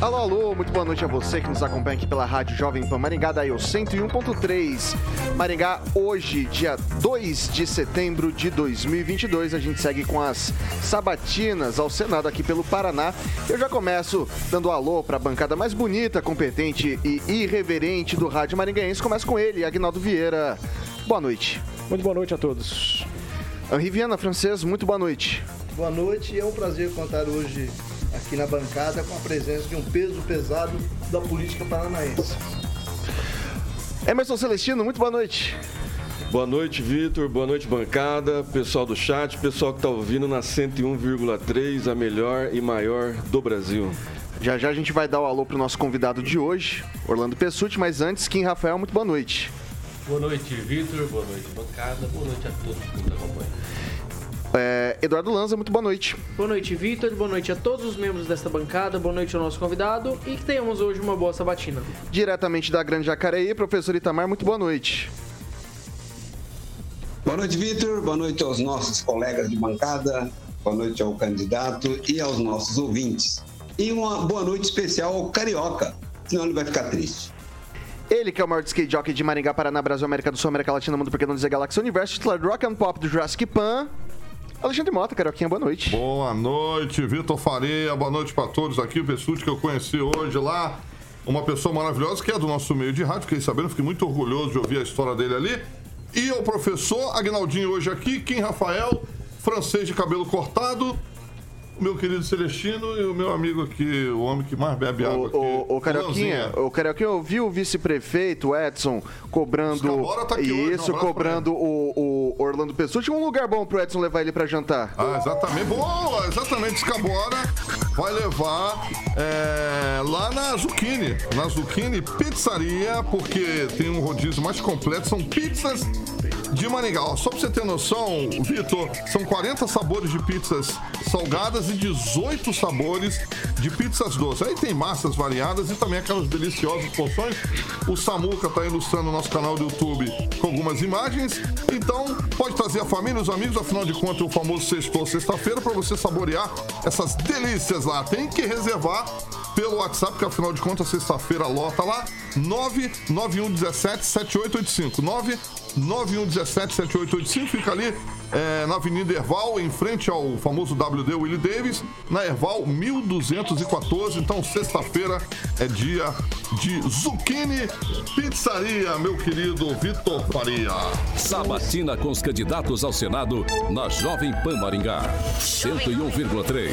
Alô, alô, muito boa noite a você que nos acompanha aqui pela Rádio Jovem Pan Maringá, daí o 101.3. Maringá, hoje, dia 2 de setembro de 2022, a gente segue com as sabatinas ao Senado aqui pelo Paraná. Eu já começo dando alô para a bancada mais bonita, competente e irreverente do Rádio Maringaense. Começo com ele, Agnaldo Vieira. Boa noite. Muito boa noite a todos. Henri Viana, francês, muito boa noite. Boa noite, é um prazer contar hoje aqui na bancada com a presença de um peso pesado da política paranaense. Emerson Celestino, muito boa noite. Boa noite, Vitor. Boa noite, bancada, pessoal do chat, pessoal que está ouvindo na 101,3, a melhor e maior do Brasil. Já já a gente vai dar o alô para o nosso convidado de hoje, Orlando Pessuti, mas antes, Kim Rafael, muito boa noite. Boa noite, Vitor. Boa noite, bancada. Boa noite a todos que nos acompanham. É, Eduardo Lanza, muito boa noite. Boa noite, Vitor. Boa noite a todos os membros desta bancada. Boa noite ao nosso convidado e que tenhamos hoje uma boa sabatina. Diretamente da Grande Jacareí, professor Itamar, muito boa noite. Boa noite, Vitor. Boa noite aos nossos colegas de bancada. Boa noite ao candidato e aos nossos ouvintes. E uma boa noite especial ao Carioca, senão ele vai ficar triste. Ele que é o maior skate jockey de Maringá, Paraná, Brasil, América do Sul, América Latina, Mundo Porque Não Dizer Galáxia Universo, titular do Rock and Pop do Jurassic Pan, Alexandre Mota, Carioquinha, boa noite. Boa noite, Vitor Faria, boa noite para todos aqui. O Pessuti que eu conheci hoje lá, uma pessoa maravilhosa que é do nosso meio de rádio, fiquei sabendo, fiquei muito orgulhoso de ouvir a história dele ali. E o professor Agnaldinho hoje aqui, Kim Rafael, francês de cabelo cortado, meu querido Celestino e o meu amigo aqui, o homem que mais bebe água o, aqui. O, o Carioquinha, o Carioquinha, eu vi o vice-prefeito Edson cobrando tá isso, hoje, cobrando o, o, Orlando Pessuti. Um lugar bom pro Edson levar ele para jantar. Ah, exatamente. Boa, exatamente. Escabora vai levar é, lá na Zucchini. Na Zucchini Pizzaria, porque tem um rodízio mais completo. São pizzas de Maringá. Ó, só pra você ter noção, Vitor, são 40 sabores de pizzas salgadas e 18 sabores de pizzas doces. Aí tem massas variadas e também aquelas deliciosas porções. O Samuca tá ilustrando o nosso canal do YouTube com algumas imagens. Então, pode trazer a família, os amigos, afinal de contas, o famoso sextou sexta-feira para você saborear essas delícias lá. Tem que reservar pelo WhatsApp, que afinal de contas, sexta-feira lota lá. 99117 7885. 99117 7885. Fica ali é, na Avenida Erval, em frente ao famoso WD Willie Davis, na Erval 1214. Então, sexta-feira é dia de Zucchini Pizzaria, meu querido Vitor Faria. Sabatina com os candidatos ao Senado na Jovem Pan Maringá. 101,3.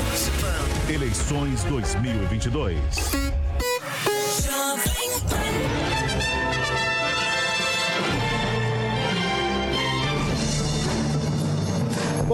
Eleições 2022.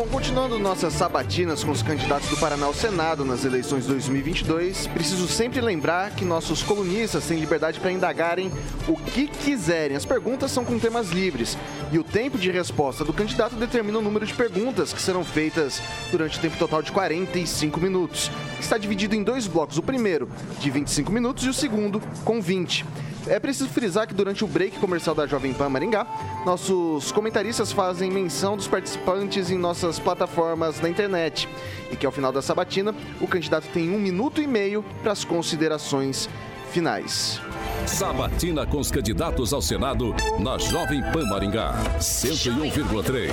Bom, continuando nossas sabatinas com os candidatos do Paraná ao Senado nas eleições 2022, preciso sempre lembrar que nossos colunistas têm liberdade para indagarem o que quiserem. As perguntas são com temas livres e o tempo de resposta do candidato determina o número de perguntas que serão feitas durante o tempo total de 45 minutos. Está dividido em dois blocos, o primeiro de 25 minutos e o segundo com 20. É preciso frisar que durante o break comercial da Jovem Pan Maringá, nossos comentaristas fazem menção dos participantes em nossas plataformas na internet. E que ao final da sabatina, o candidato tem um minuto e meio para as considerações finais. Sabatina com os candidatos ao Senado na Jovem Pan Maringá, 101,3.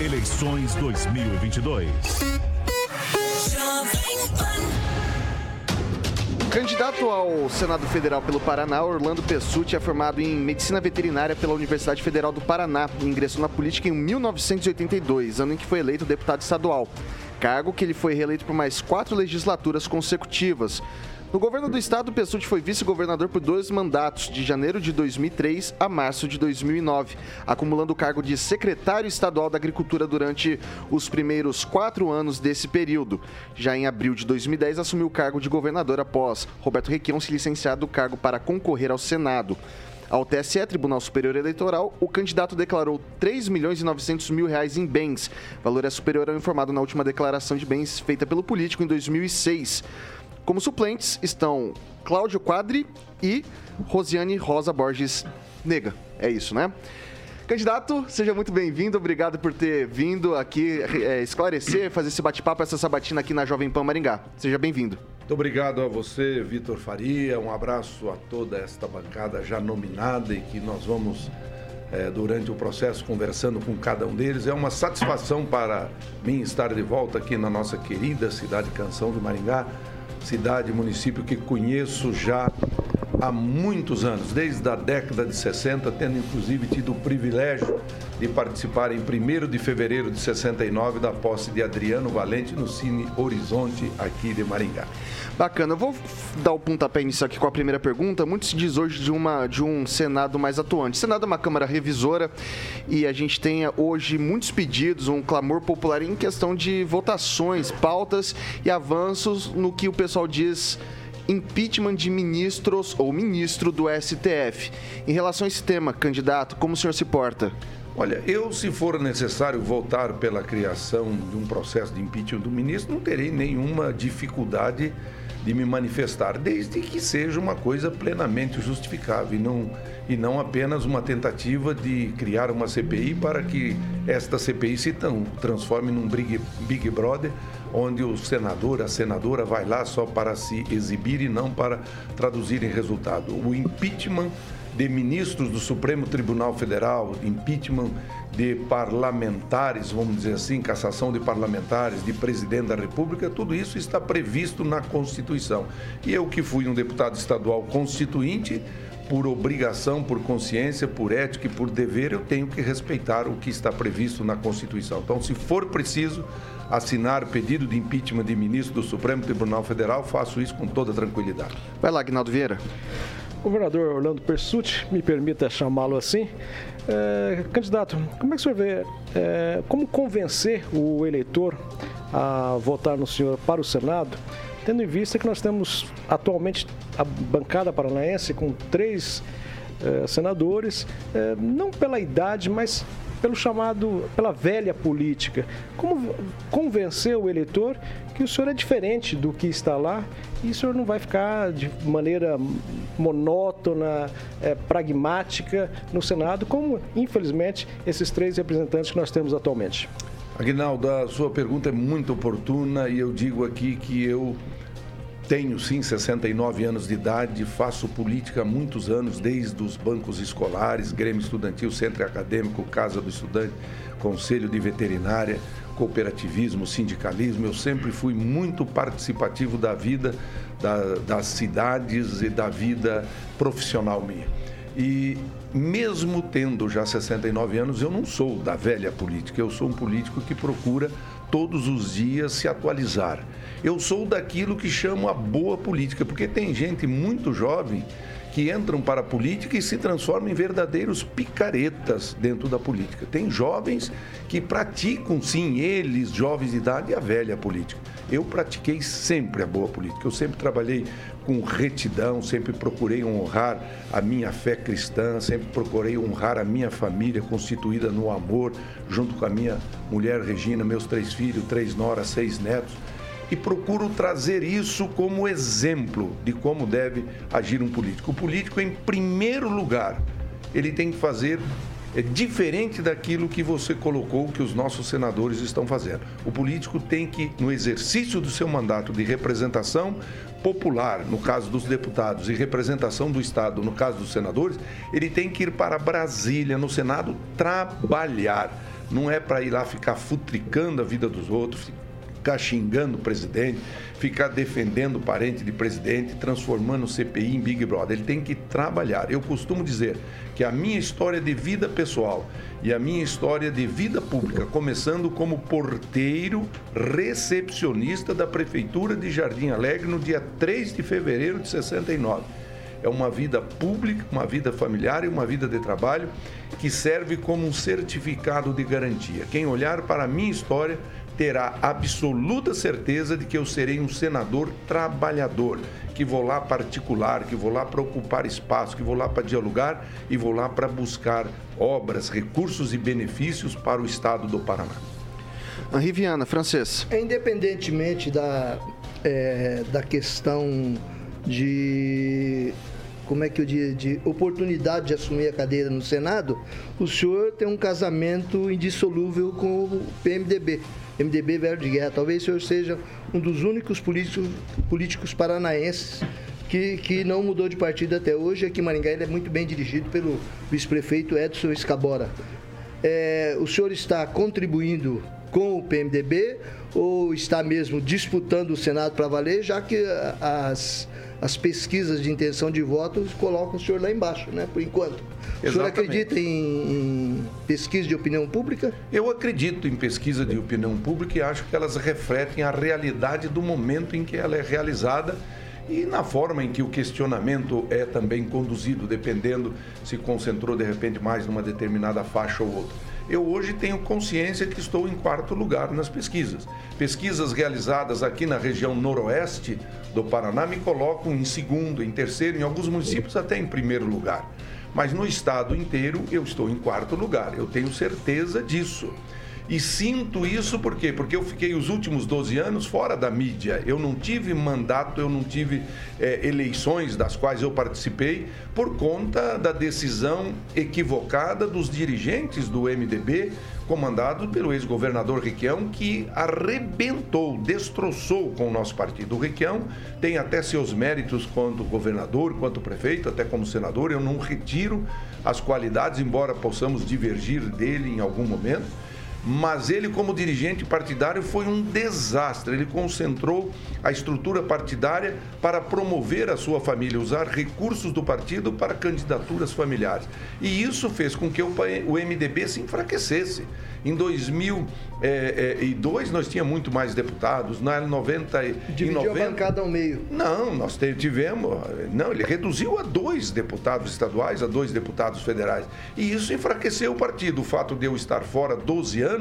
Eleições 2022. Jovem Pan. Candidato ao Senado Federal pelo Paraná, Orlando Pessutti é formado em Medicina Veterinária pela Universidade Federal do Paraná e ingressou na política em 1982, ano em que foi eleito deputado estadual. Cargo que ele foi reeleito por mais quatro legislaturas consecutivas. No governo do estado, Pessutti foi vice-governador por dois mandatos, de janeiro de 2003 a março de 2009, acumulando o cargo de secretário estadual da Agricultura durante os primeiros quatro anos desse período. Já em abril de 2010, assumiu o cargo de governador após Roberto Requião se licenciar do cargo para concorrer ao Senado. Ao TSE, Tribunal Superior Eleitoral, o candidato declarou 3 milhões e 900 mil reais em bens. Valor é superior ao informado na última declaração de bens feita pelo político em 2006. Como suplentes estão Cláudio Quadri e Rosiane Rosa Borges Nega. É isso, né? Candidato, seja muito bem-vindo. Obrigado por ter vindo aqui é, esclarecer, fazer esse bate-papo, essa sabatina aqui na Jovem Pan Maringá. Seja bem-vindo. Muito obrigado a você, Vitor Faria. Um abraço a toda esta bancada já nominada e que nós vamos, é, durante o processo, conversando com cada um deles. É uma satisfação para mim estar de volta aqui na nossa querida cidade Canção de Maringá cidade, município que conheço já há muitos anos, desde a década de 60, tendo inclusive tido o privilégio de participar em 1 de fevereiro de 69 da posse de Adriano Valente no Cine Horizonte, aqui de Maringá. Bacana, eu vou dar o pontapé inicial aqui com a primeira pergunta. Muito se diz hoje de, uma, de um Senado mais atuante. O Senado é uma Câmara revisora e a gente tem hoje muitos pedidos, um clamor popular em questão de votações, pautas e avanços no que o pessoal diz impeachment de ministros ou ministro do STF. Em relação a esse tema, candidato, como o senhor se porta? Olha, eu, se for necessário votar pela criação de um processo de impeachment do ministro, não terei nenhuma dificuldade de me manifestar, desde que seja uma coisa plenamente justificável e não, e não apenas uma tentativa de criar uma CPI para que esta CPI se transforme num Big, Big Brother, onde o senador, a senadora vai lá só para se exibir e não para traduzir em resultado. O impeachment de ministros do Supremo Tribunal Federal, impeachment de parlamentares, vamos dizer assim, cassação de parlamentares, de presidente da República, tudo isso está previsto na Constituição. E eu que fui um deputado estadual constituinte, por obrigação, por consciência, por ética e por dever, eu tenho que respeitar o que está previsto na Constituição. Então, se for preciso assinar pedido de impeachment de ministro do Supremo Tribunal Federal, faço isso com toda tranquilidade. Vai lá, Agnaldo Vieira. Governador Orlando Persutti, me permita chamá-lo assim. É, candidato, como é que o senhor vê, é, como convencer o eleitor a votar no senhor para o Senado, tendo em vista que nós temos atualmente a bancada paranaense com três é, senadores, não pela idade, mas pelo chamado, pela velha política. Como convencer o eleitor que o senhor é diferente do que está lá e o senhor não vai ficar de maneira monótona, é, pragmática no Senado, como infelizmente esses três representantes que nós temos atualmente. Aguinaldo, a sua pergunta é muito oportuna e eu digo aqui que eu tenho sim 69 anos de idade, faço política há muitos anos, desde os bancos escolares, Grêmio Estudantil, Centro Acadêmico, Casa do Estudante, Conselho de Veterinária, cooperativismo, sindicalismo. Eu sempre fui muito participativo da vida da, das cidades e da vida profissional minha. E mesmo tendo já 69 anos, eu não sou da velha política, eu sou um político que procura todos os dias se atualizar. Eu sou daquilo que chamo a boa política, porque tem gente muito jovem que entram para a política e se transformam em verdadeiros picaretas dentro da política. Tem jovens que praticam, sim, eles, jovens de idade, a velha política. Eu pratiquei sempre a boa política. Eu sempre trabalhei com retidão, sempre procurei honrar a minha fé cristã, sempre procurei honrar a minha família constituída no amor, junto com a minha mulher Regina, meus três filhos, três noras, seis netos e procuro trazer isso como exemplo de como deve agir um político. O político, em primeiro lugar, ele tem que fazer é diferente daquilo que você colocou que os nossos senadores estão fazendo. O político tem que, no exercício do seu mandato de representação popular, no caso dos deputados, e representação do Estado, no caso dos senadores, ele tem que ir para Brasília, no Senado, trabalhar. Não é para ir lá ficar futricando a vida dos outros, ficar xingando o presidente, ficar defendendo o parente de presidente, transformando o CPI em Big Brother. Ele tem que trabalhar. Eu costumo dizer que a minha história de vida pessoal e a minha história de vida pública, começando como porteiro recepcionista da Prefeitura de Jardim Alegre no dia 3 de fevereiro de 69 é uma vida pública, uma vida familiar e uma vida de trabalho que serve como um certificado de garantia. Quem olhar para a minha história terá absoluta certeza de que eu serei um senador trabalhador, que vou lá particular, que vou lá para ocupar espaço, que vou lá para dialogar e vou lá para buscar obras, recursos e benefícios para o estado do Paraná. Henri Viana, francês. Independentemente da, é, da questão de como é que eu diria, de oportunidade de assumir a cadeira no Senado, o senhor tem um casamento indissolúvel com o PMDB, MDB Velho de Guerra. Talvez senhor seja um dos únicos políticos, políticos paranaenses que, que não mudou de partido até hoje. Aqui em Maringá ele é muito bem dirigido pelo vice-prefeito Edson Escabora. É, o senhor está contribuindo com o PMDB ou está mesmo disputando o Senado para valer, já que as as pesquisas de intenção de voto colocam o senhor lá embaixo, né? Por enquanto. O senhor acredita em, em, pesquisa de opinião pública? Eu acredito em pesquisa de opinião pública e acho que elas refletem a realidade do momento em que ela é realizada e na forma em que o questionamento é também conduzido, dependendo se concentrou de repente mais numa determinada faixa ou outra eu hoje tenho consciência que estou em quarto lugar nas pesquisas. Pesquisas realizadas aqui na região noroeste do Paraná me colocam em segundo, em terceiro, em alguns municípios até em primeiro lugar. Mas no estado inteiro eu estou em quarto lugar, eu tenho certeza disso. E sinto isso por quê? Porque eu fiquei os últimos 12 anos fora da mídia. Eu não tive mandato, eu não tive é, eleições das quais eu participei por conta da decisão equivocada dos dirigentes do MDB, comandado pelo ex-governador Riquião, que arrebentou, destroçou com o nosso partido. O Riquião tem até seus méritos quanto governador, quanto prefeito, até como senador. Eu não retiro as qualidades, embora possamos divergir dele em algum momento mas ele, como dirigente partidário, foi um desastre. Ele concentrou a estrutura partidária para promover a sua família, usar recursos do partido para candidaturas familiares. E isso fez com que o MDB se enfraquecesse. Em 2002 é, é, nós tínhamos muito mais deputados. Na 90 Dividiu 90, a bancada ao meio. Não, nós tivemos. Não, ele reduziu a dois deputados estaduais, a dois deputados federais. E isso enfraqueceu o partido. O fato de eu estar fora 12 anos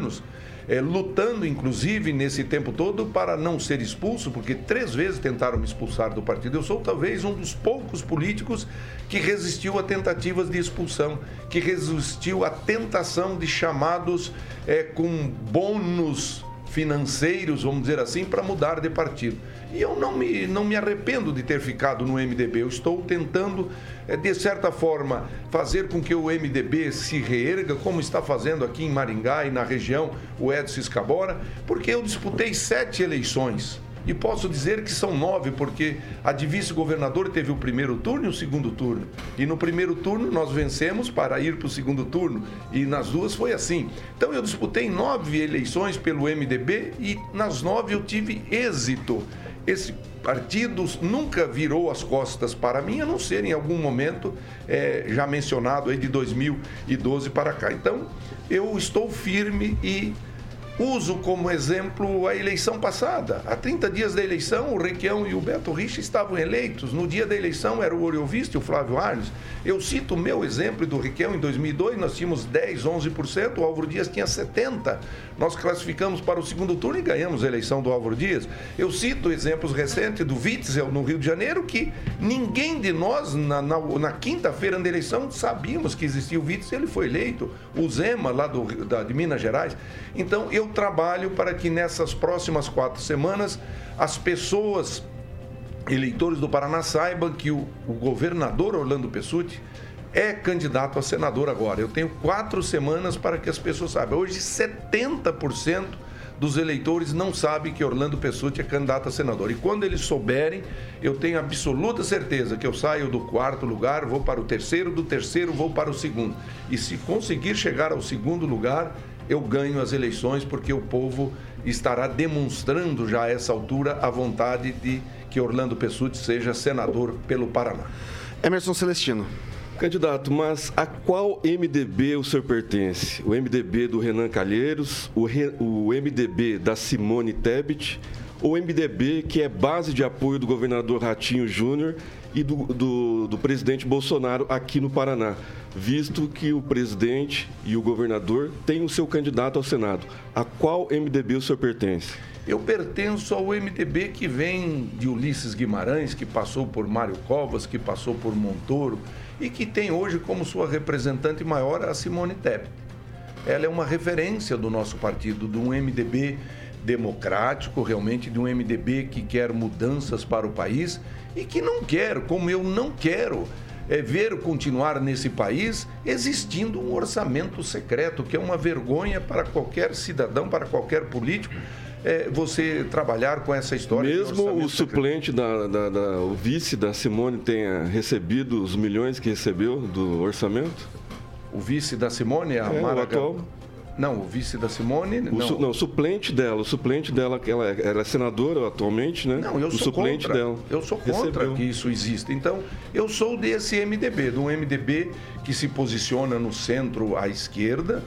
é, lutando, inclusive, nesse tempo todo para não ser expulso, porque três vezes tentaram me expulsar do partido. Eu sou talvez um dos poucos políticos que resistiu a tentativas de expulsão, que resistiu à tentação de chamados é, com bônus financeiros, vamos dizer assim, para mudar de partido. E eu não me, não me arrependo de ter ficado no MDB. Eu estou tentando, eh, de certa forma, fazer com que o MDB se reerga, como está fazendo aqui em Maringá e na região o Edson Escabora, porque eu disputei sete eleições. E posso dizer que são nove, porque a de vice-governador teve o primeiro turno e o segundo turno. E no primeiro turno nós vencemos para ir para o segundo turno. E nas duas foi assim. Então eu disputei nove eleições pelo MDB e nas nove eu tive êxito esse partido nunca virou as costas para mim, a não ser em algum momento é, já mencionado aí de 2012 para cá. Então, eu estou firme e Uso como exemplo a eleição passada. Há 30 dias da eleição, o Requião e o Beto Richa estavam eleitos. No dia da eleição era o Oriovista e o Flávio Arnes. Eu cito o meu exemplo do Requião em 2002, nós tínhamos 10, 11%, o Álvaro Dias tinha 70%. Nós classificamos para o segundo turno e ganhamos a eleição do Álvaro Dias. Eu cito exemplos recentes do Witzel no Rio de Janeiro, que ninguém de nós, na, na, na quinta-feira da eleição, sabíamos que existia o Witzel, ele foi eleito. O Zema, lá do, da, de Minas Gerais. Então, eu trabalho para que nessas próximas quatro semanas as pessoas, eleitores do Paraná, saibam que o, o governador Orlando Pessutti é candidato a senador agora. Eu tenho quatro semanas para que as pessoas saibam. Hoje, 70% dos eleitores não sabem que Orlando Pessutti é candidato a senador. E quando eles souberem, eu tenho absoluta certeza que eu saio do quarto lugar, vou para o terceiro, do terceiro vou para o segundo. E se conseguir chegar ao segundo lugar, eu ganho as eleições porque o povo estará demonstrando já a essa altura a vontade de que Orlando Pessutti seja senador pelo Paraná. Emerson Celestino. Candidato, mas a qual MDB o senhor pertence? O MDB do Renan Calheiros, o, Re, o MDB da Simone Tebet, ou o MDB que é base de apoio do governador Ratinho Júnior e do, do, do presidente Bolsonaro aqui no Paraná, visto que o presidente e o governador têm o seu candidato ao Senado. A qual MDB o senhor pertence? Eu pertenço ao MDB que vem de Ulisses Guimarães, que passou por Mário Covas, que passou por Montoro e que tem hoje como sua representante maior a Simone Tebet. Ela é uma referência do nosso partido, de um MDB democrático, realmente de um MDB que quer mudanças para o país e que não quer, como eu não quero, é ver continuar nesse país existindo um orçamento secreto, que é uma vergonha para qualquer cidadão, para qualquer político. É, você trabalhar com essa história. Mesmo o suplente, da, da, da, o vice da Simone tenha recebido os milhões que recebeu do orçamento? O vice da Simone, a é, Mara atual. Não, o vice da Simone. O não. Su, não, o suplente dela. O suplente dela, ela, ela é senadora atualmente, né? Não, eu o sou suplente contra. dela. Eu sou contra recebeu. que isso exista. Então, eu sou desse MDB, de um MDB que se posiciona no centro à esquerda.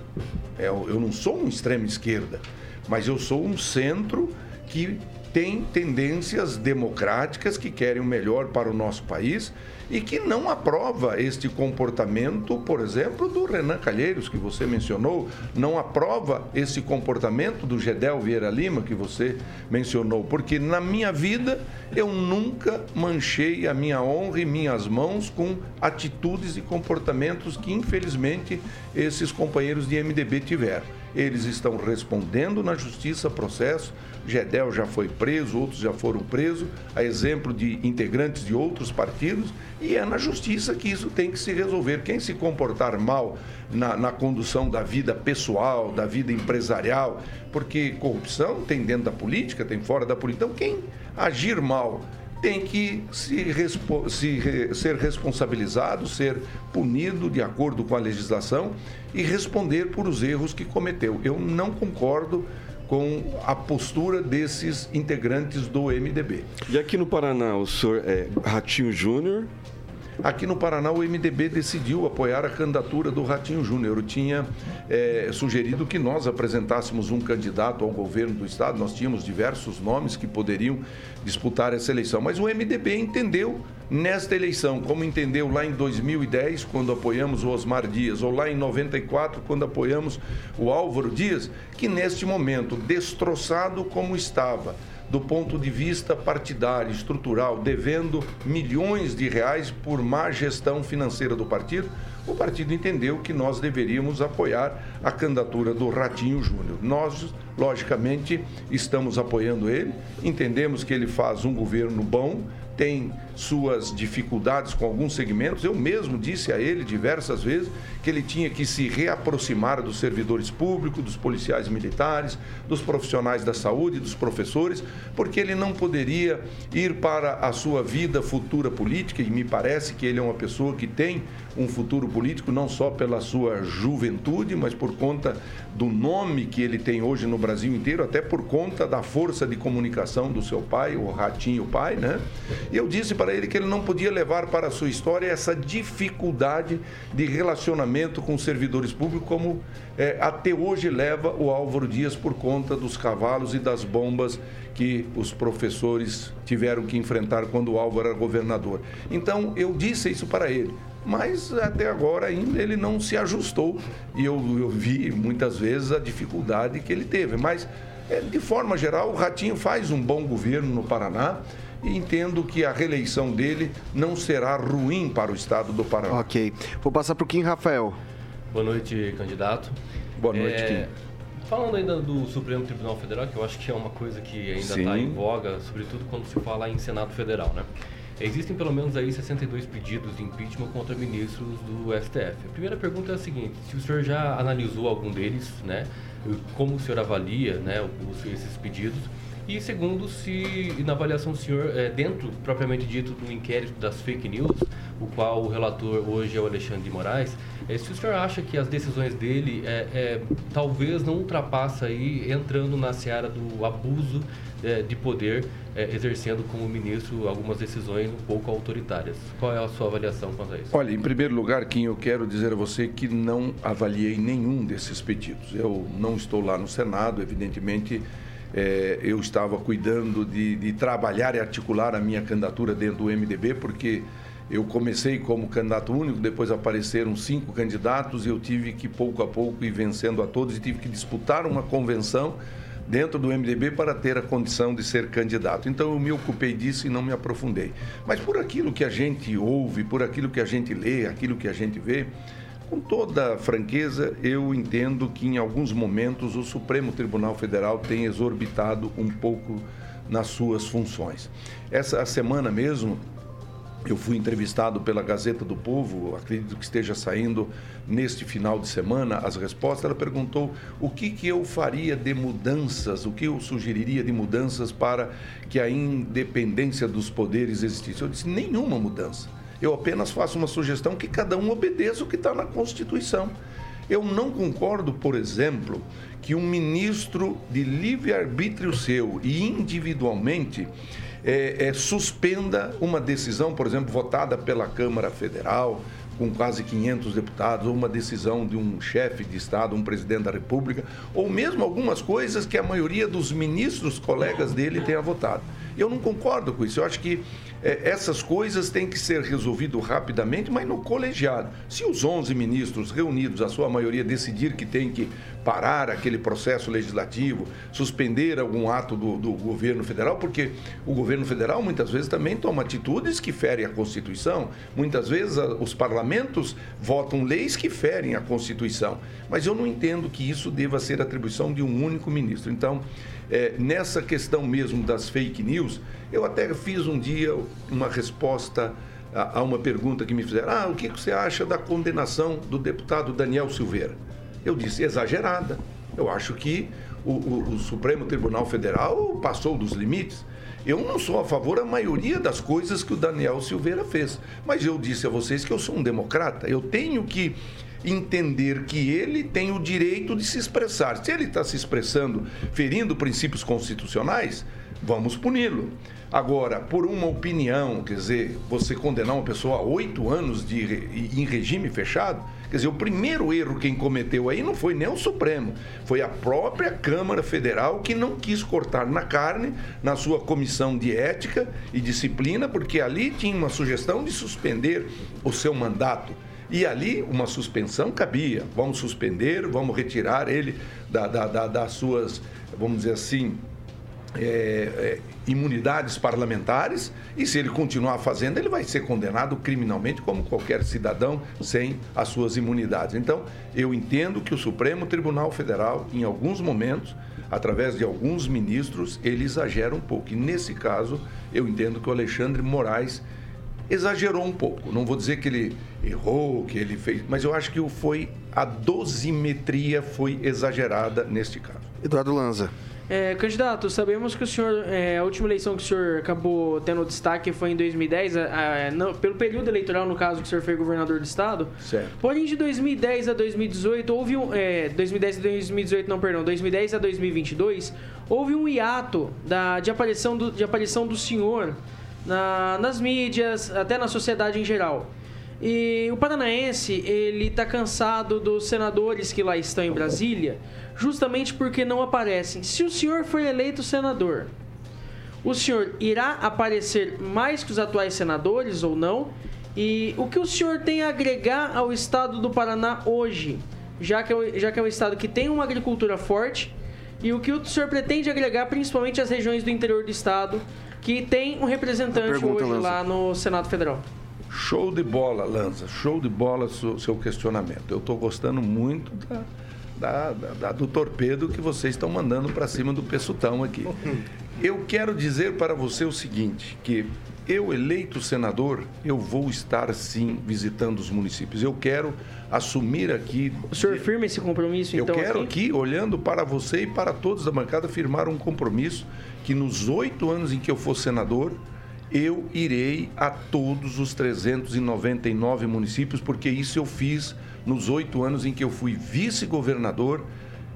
É, eu não sou um extremo esquerda, mas eu sou um centro que tem tendências democráticas que querem o melhor para o nosso país e que não aprova este comportamento, por exemplo, do Renan Calheiros, que você mencionou, não aprova esse comportamento do Gedel Vieira Lima, que você mencionou, porque na minha vida eu nunca manchei a minha honra e minhas mãos com atitudes e comportamentos que, infelizmente, esses companheiros de MDB tiveram. Eles estão respondendo na justiça processo. Gedel já foi preso, outros já foram presos, a exemplo de integrantes de outros partidos, e é na justiça que isso tem que se resolver. Quem se comportar mal na, na condução da vida pessoal, da vida empresarial, porque corrupção tem dentro da política, tem fora da política. Então, quem agir mal tem que se, se re ser responsabilizado, ser punido de acordo com a legislação e responder por os erros que cometeu. Eu não concordo com a postura desses integrantes do MDB. E aqui no Paraná, o senhor é Ratinho Júnior? Aqui no Paraná, o MDB decidiu apoiar a candidatura do Ratinho Júnior. Tinha é, sugerido que nós apresentássemos um candidato ao governo do Estado. Nós tínhamos diversos nomes que poderiam disputar essa eleição. Mas o MDB entendeu nesta eleição, como entendeu lá em 2010, quando apoiamos o Osmar Dias, ou lá em 94, quando apoiamos o Álvaro Dias, que neste momento, destroçado como estava, do ponto de vista partidário, estrutural, devendo milhões de reais por má gestão financeira do partido, o partido entendeu que nós deveríamos apoiar a candidatura do Ratinho Júnior. Nós, logicamente, estamos apoiando ele, entendemos que ele faz um governo bom, tem suas dificuldades com alguns segmentos. Eu mesmo disse a ele diversas vezes que ele tinha que se reaproximar dos servidores públicos, dos policiais militares, dos profissionais da saúde, dos professores, porque ele não poderia ir para a sua vida futura política, e me parece que ele é uma pessoa que tem um futuro político não só pela sua juventude, mas por conta do nome que ele tem hoje no Brasil inteiro, até por conta da força de comunicação do seu pai, o Ratinho pai, né? E eu disse para ele que ele não podia levar para a sua história essa dificuldade de relacionamento com servidores públicos, como é, até hoje leva o Álvaro Dias por conta dos cavalos e das bombas que os professores tiveram que enfrentar quando o Álvaro era governador. Então eu disse isso para ele mas até agora ainda ele não se ajustou e eu, eu vi muitas vezes a dificuldade que ele teve. Mas, é, de forma geral, o Ratinho faz um bom governo no Paraná e entendo que a reeleição dele não será ruim para o estado do Paraná. Ok. Vou passar para o Kim Rafael. Boa noite, candidato. Boa noite, É, Kim. Falando ainda do Supremo Tribunal Federal, que eu acho que é uma coisa que ainda está em voga, sobretudo quando se fala em Senado Federal, né? Existem pelo menos aí 62 pedidos de impeachment contra ministros do STF. A primeira pergunta é a seguinte: se o senhor já analisou algum deles, né? Como o senhor avalia, né, os- esses pedidos? E segundo, se na avaliação do senhor, é, dentro propriamente dito do inquérito das fake news, o qual o relator hoje é o Alexandre de Moraes, é, se o senhor acha que as decisões dele é, é, talvez não ultrapassa aí entrando na seara do abuso é, de poder, é, exercendo como ministro algumas decisões um pouco autoritárias. Qual é a sua avaliação quanto a isso? Olha, em primeiro lugar, Kim, eu quero dizer a você que não avaliei nenhum desses pedidos. Eu não estou lá no Senado, evidentemente. É, eu estava cuidando de, de trabalhar e articular a minha candidatura dentro do MDB, porque eu comecei como candidato único, depois apareceram cinco candidatos e eu tive que, pouco a pouco, ir vencendo a todos e tive que disputar uma convenção dentro do MDB para ter a condição de ser candidato. Então eu me ocupei disso e não me aprofundei. Mas por aquilo que a gente ouve, por aquilo que a gente lê, aquilo que a gente vê, com toda franqueza, eu entendo que em alguns momentos o Supremo Tribunal Federal tem exorbitado um pouco nas suas funções. Essa semana mesmo, eu fui entrevistado pela Gazeta do Povo, acredito que esteja saindo neste final de semana as respostas. Ela perguntou o que, que eu faria de mudanças, o que eu sugeriria de mudanças para que a independência dos poderes existisse. Eu disse: nenhuma mudança. Eu apenas faço uma sugestão que cada um obedeça o que está na Constituição. Eu não concordo, por exemplo, que um ministro de livre-arbítrio seu e individualmente é, é, suspenda uma decisão, por exemplo, votada pela Câmara Federal, com quase 500 deputados, ou uma decisão de um chefe de Estado, um presidente da República, ou mesmo algumas coisas que a maioria dos ministros, colegas dele, tenha votado. Eu não concordo com isso. Eu acho que é, essas coisas têm que ser resolvidas rapidamente, mas no colegiado. Se os 11 ministros reunidos, a sua maioria, decidir que tem que parar aquele processo legislativo, suspender algum ato do, do governo federal, porque o governo federal muitas vezes também toma atitudes que ferem a Constituição, muitas vezes a, os parlamentos votam leis que ferem a Constituição. Mas eu não entendo que isso deva ser atribuição de um único ministro. Então, é, nessa questão mesmo das fake news, eu até fiz um dia uma resposta a, a uma pergunta que me fizeram: Ah, o que você acha da condenação do deputado Daniel Silveira? Eu disse: exagerada. Eu acho que o, o, o Supremo Tribunal Federal passou dos limites. Eu não sou a favor da maioria das coisas que o Daniel Silveira fez, mas eu disse a vocês que eu sou um democrata. Eu tenho que entender que ele tem o direito de se expressar. Se ele está se expressando ferindo princípios constitucionais, vamos puni-lo. Agora, por uma opinião, quer dizer, você condenar uma pessoa a oito anos de, em regime fechado, quer dizer, o primeiro erro quem cometeu aí não foi nem o Supremo, foi a própria Câmara Federal que não quis cortar na carne na sua comissão de ética e disciplina, porque ali tinha uma sugestão de suspender o seu mandato. E ali uma suspensão cabia. Vamos suspender, vamos retirar ele da, da, da, das suas, vamos dizer assim, é, é, imunidades parlamentares e se ele continuar fazendo, ele vai ser condenado criminalmente como qualquer cidadão sem as suas imunidades. Então, eu entendo que o Supremo Tribunal Federal, em alguns momentos, através de alguns ministros, ele exagera um pouco. E nesse caso, eu entendo que o Alexandre Moraes exagerou um pouco. Não vou dizer que ele errou, que ele fez, mas eu acho que foi a dosimetria foi exagerada neste caso. Eduardo Lanza. É, candidato, sabemos que o senhor, é, a última eleição que o senhor acabou tendo destaque foi em 2010, a, a, não, pelo período eleitoral, no caso, que o senhor foi governador do estado. Certo. Porém, de 2010 a 2018, houve um. É, 2010 a 2018, não, perdão, 2010 a 2022, houve um hiato da, de, aparição do, de aparição do senhor na, nas mídias, até na sociedade em geral. E o paranaense, ele tá cansado dos senadores que lá estão em Brasília, justamente porque não aparecem. Se o senhor for eleito senador, o senhor irá aparecer mais que os atuais senadores ou não? E o que o senhor tem a agregar ao estado do Paraná hoje? Já que, é, já que é um estado que tem uma agricultura forte, e o que o senhor pretende agregar principalmente às regiões do interior do estado, que tem um representante hoje lá no Senado Federal? Show de bola, Lanza. Show de bola seu, seu questionamento. Eu estou gostando muito da, da- da- da- do torpedo que vocês estão mandando para cima do peçutão aqui. Eu quero dizer para você o seguinte, que eu eleito senador, eu vou estar sim visitando os municípios. Eu quero assumir aqui O senhor firma esse compromisso, eu então, quero aqui? aqui, olhando para você e para todos da bancada, firmar um compromisso que nos oito anos em que eu for senador, eu irei a todos os 399 municípios, porque isso eu fiz nos oito anos em que eu fui vice-governador,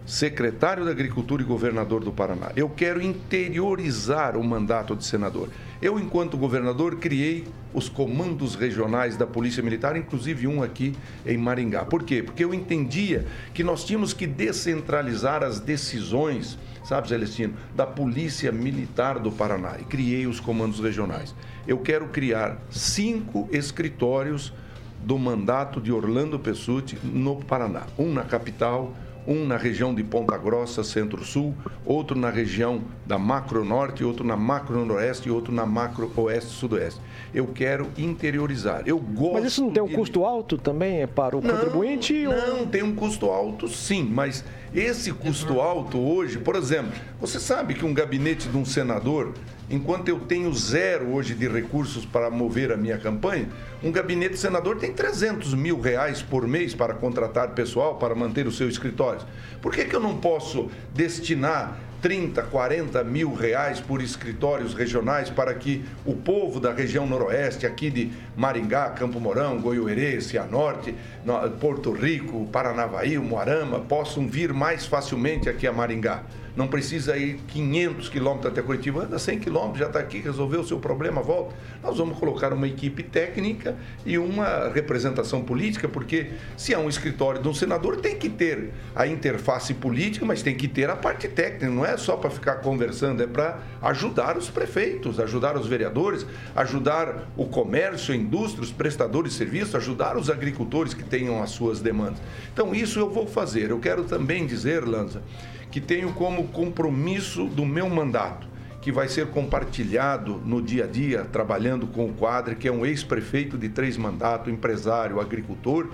secretário da Agricultura e governador do Paraná. Eu quero interiorizar o mandato de senador. Eu, enquanto governador, criei os comandos regionais da Polícia Militar, inclusive um aqui em Maringá. Por quê? Porque eu entendia que nós tínhamos que descentralizar as decisões, sabe, Celestino, da Polícia Militar do Paraná e criei os comandos regionais. Eu quero criar cinco escritórios do mandato de Orlando Pessutti no Paraná. Um na capital, um na região de Ponta Grossa, Centro-Sul, outro na região da Macro Norte, outro na Macro Noroeste e outro na Macro Oeste Sudoeste. Eu quero interiorizar. Eu gosto. Mas isso não tem um de- custo alto também para o contribuinte? ou- Não, tem um custo alto sim, mas esse custo alto hoje, por exemplo, você sabe que um gabinete de um senador, enquanto eu tenho zero hoje de recursos para mover a minha campanha, um gabinete senador tem 300 mil reais por mês para contratar pessoal, para manter o seu escritório. Por que, que eu não posso destinar 30, 40 mil reais por escritórios regionais para que o povo da região noroeste, aqui de Maringá, Campo Mourão, Goiôerê, Cianorte, no- Porto Rico, Paranavaí, Moarama, possam vir mais facilmente aqui a Maringá. Não precisa ir 500 quilômetros até Curitiba, anda 100 quilômetros, já está aqui, resolveu o seu problema, volta. Nós vamos colocar uma equipe técnica e uma representação política, porque se é um escritório de um senador, tem que ter a interface política, mas tem que ter a parte técnica, não é só para ficar conversando, é para ajudar os prefeitos, ajudar os vereadores, ajudar o comércio, a indústria, os prestadores de serviço, ajudar os agricultores que tenham as suas demandas. Então, isso eu vou fazer. Eu quero também dizer, Lanza, que tenho como compromisso do meu mandato, que vai ser compartilhado no dia a dia, trabalhando com o Quadre, que é um ex-prefeito de três mandatos, empresário, agricultor,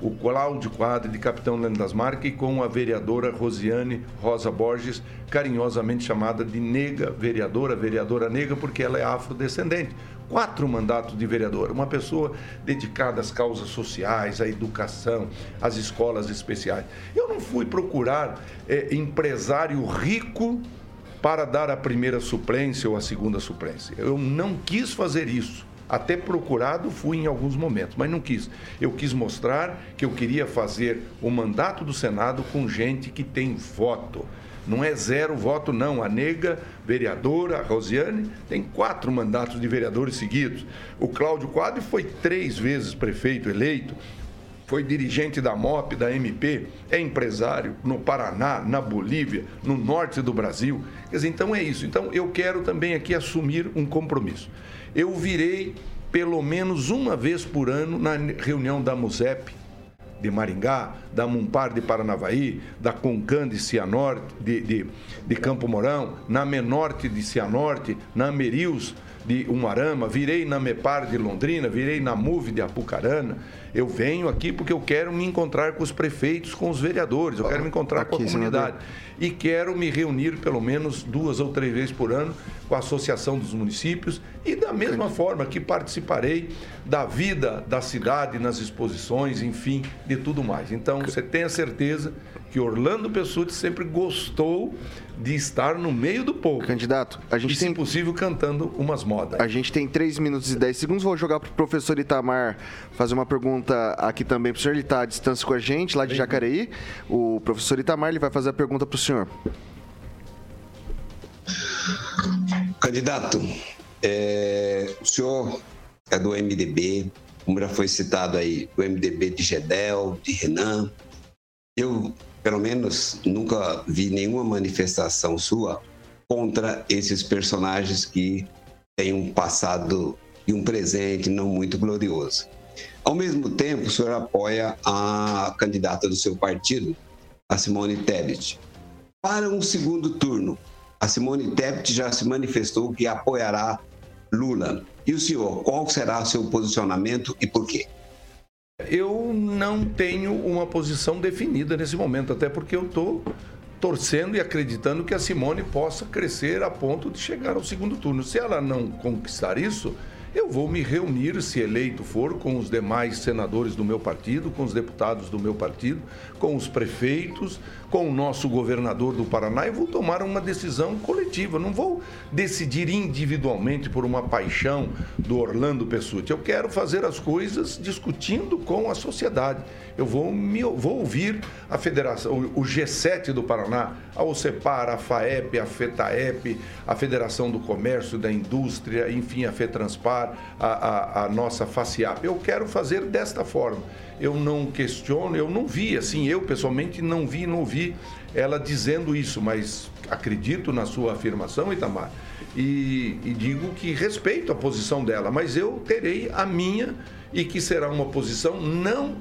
o Cláudio Quadre, de Capitão Leandro das Marcas, e com a vereadora Rosiane Rosa Borges, carinhosamente chamada de nega vereadora, vereadora nega, porque ela é afrodescendente. Quatro mandatos de vereadora, uma pessoa dedicada às causas sociais, à educação, às escolas especiais. Eu não fui procurar eh, empresário rico para dar a primeira suplência ou a segunda suplência. Eu não quis fazer isso. Até procurado fui em alguns momentos, mas não quis. Eu quis mostrar que eu queria fazer o mandato do Senado com gente que tem voto. Não é zero voto, não. A nega, vereadora, a Rosiane, tem quatro mandatos de vereadores seguidos. O Cláudio Quadri foi três vezes prefeito eleito foi dirigente da MOP, da MP, é empresário no Paraná, na Bolívia, no norte do Brasil. Quer dizer, então é isso. Então eu quero também aqui assumir um compromisso. Eu virei pelo menos uma vez por ano na reunião da MUSEP de Maringá, da Mumpar de Paranavaí, da Concan de Cianorte, de, de, de Campo Mourão, na Menorte de Cianorte, na Merius de Umarama, virei na Mepar de Londrina, virei na MUV de Apucarana. Eu venho aqui porque eu quero me encontrar com os prefeitos, com os vereadores, eu quero me encontrar com a Aqui, comunidade. E quero me reunir pelo menos duas ou três vezes por ano com a Associação dos Municípios e da mesma forma que participarei da vida da cidade nas exposições, enfim, de tudo mais. Então, você tenha certeza que Orlando Pessutti sempre gostou de estar no meio do povo. Candidato, a gente e, se tem possível, cantando umas modas. A gente tem 3 minutos e 10 segundos. Vou jogar para o professor Itamar fazer uma pergunta aqui também para o senhor. Ele está à distância com a gente, lá de Jacareí. O professor Itamar ele vai fazer a pergunta para o senhor. Candidato, é, o senhor é do MDB, como já foi citado aí, do MDB de Gedel, de Renan. Eu, pelo menos, nunca vi nenhuma manifestação sua contra esses personagens que têm um passado e um presente não muito glorioso. Ao mesmo tempo, o senhor apoia a candidata do seu partido, a Simone Tebet. Para um segundo turno, a Simone Tebet já se manifestou que apoiará Lula. E o senhor, qual será seu posicionamento e por quê? Eu não tenho uma posição definida nesse momento, até porque eu estou torcendo e acreditando que a Simone possa crescer a ponto de chegar ao segundo turno. Se ela não conquistar isso, eu vou me reunir, se eleito for, com os demais senadores do meu partido, com os deputados do meu partido, com os prefeitos, com o nosso governador do Paraná e vou tomar uma decisão coletiva. Não vou decidir individualmente por uma paixão do Orlando Pessutti. Eu quero fazer as coisas discutindo com a sociedade. Eu vou, me, vou ouvir a federação, o G7 do Paraná, a OCEPAR, a FAEP, a FETAEP, a Federação do Comércio, da Indústria, enfim, a FETranspar, a, a, a nossa FACIAP. Eu quero fazer desta forma eu não questiono, eu não vi, assim, eu pessoalmente não vi, não ouvi ela dizendo isso, mas acredito na sua afirmação, Itamar, e, e digo que respeito a posição dela, mas eu terei a minha e que será uma posição não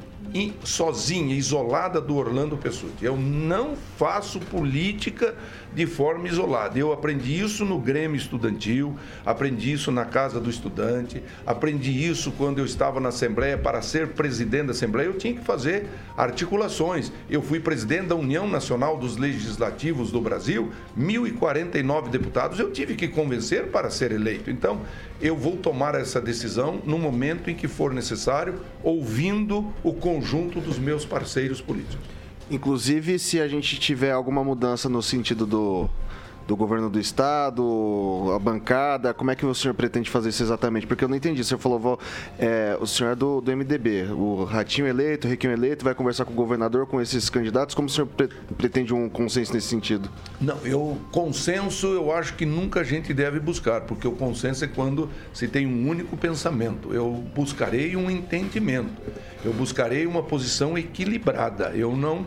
sozinha, isolada do Orlando Pessutti. Eu não faço política de forma isolada. Eu aprendi isso no Grêmio Estudantil, aprendi isso na Casa do Estudante, aprendi isso quando eu estava na Assembleia. Para ser presidente da Assembleia, eu tinha que fazer articulações. Eu fui presidente da União Nacional dos Legislativos do Brasil, 1.049 deputados, eu tive que convencer para ser eleito. Então, eu vou tomar essa decisão no momento em que for necessário, ouvindo o conjunto dos meus parceiros políticos. Inclusive, se a gente tiver alguma mudança no sentido do, do governo do estado, a bancada, como é que o senhor pretende fazer isso exatamente? Porque eu não entendi. O senhor falou, é, o senhor é do, do MDB, o Ratinho eleito, o Riquinho eleito, vai conversar com o governador, com esses candidatos. Como o senhor pre pretende um consenso nesse sentido? Não, eu consenso eu acho que nunca a gente deve buscar, porque o consenso é quando se tem um único pensamento. Eu buscarei um entendimento, eu buscarei uma posição equilibrada. Eu não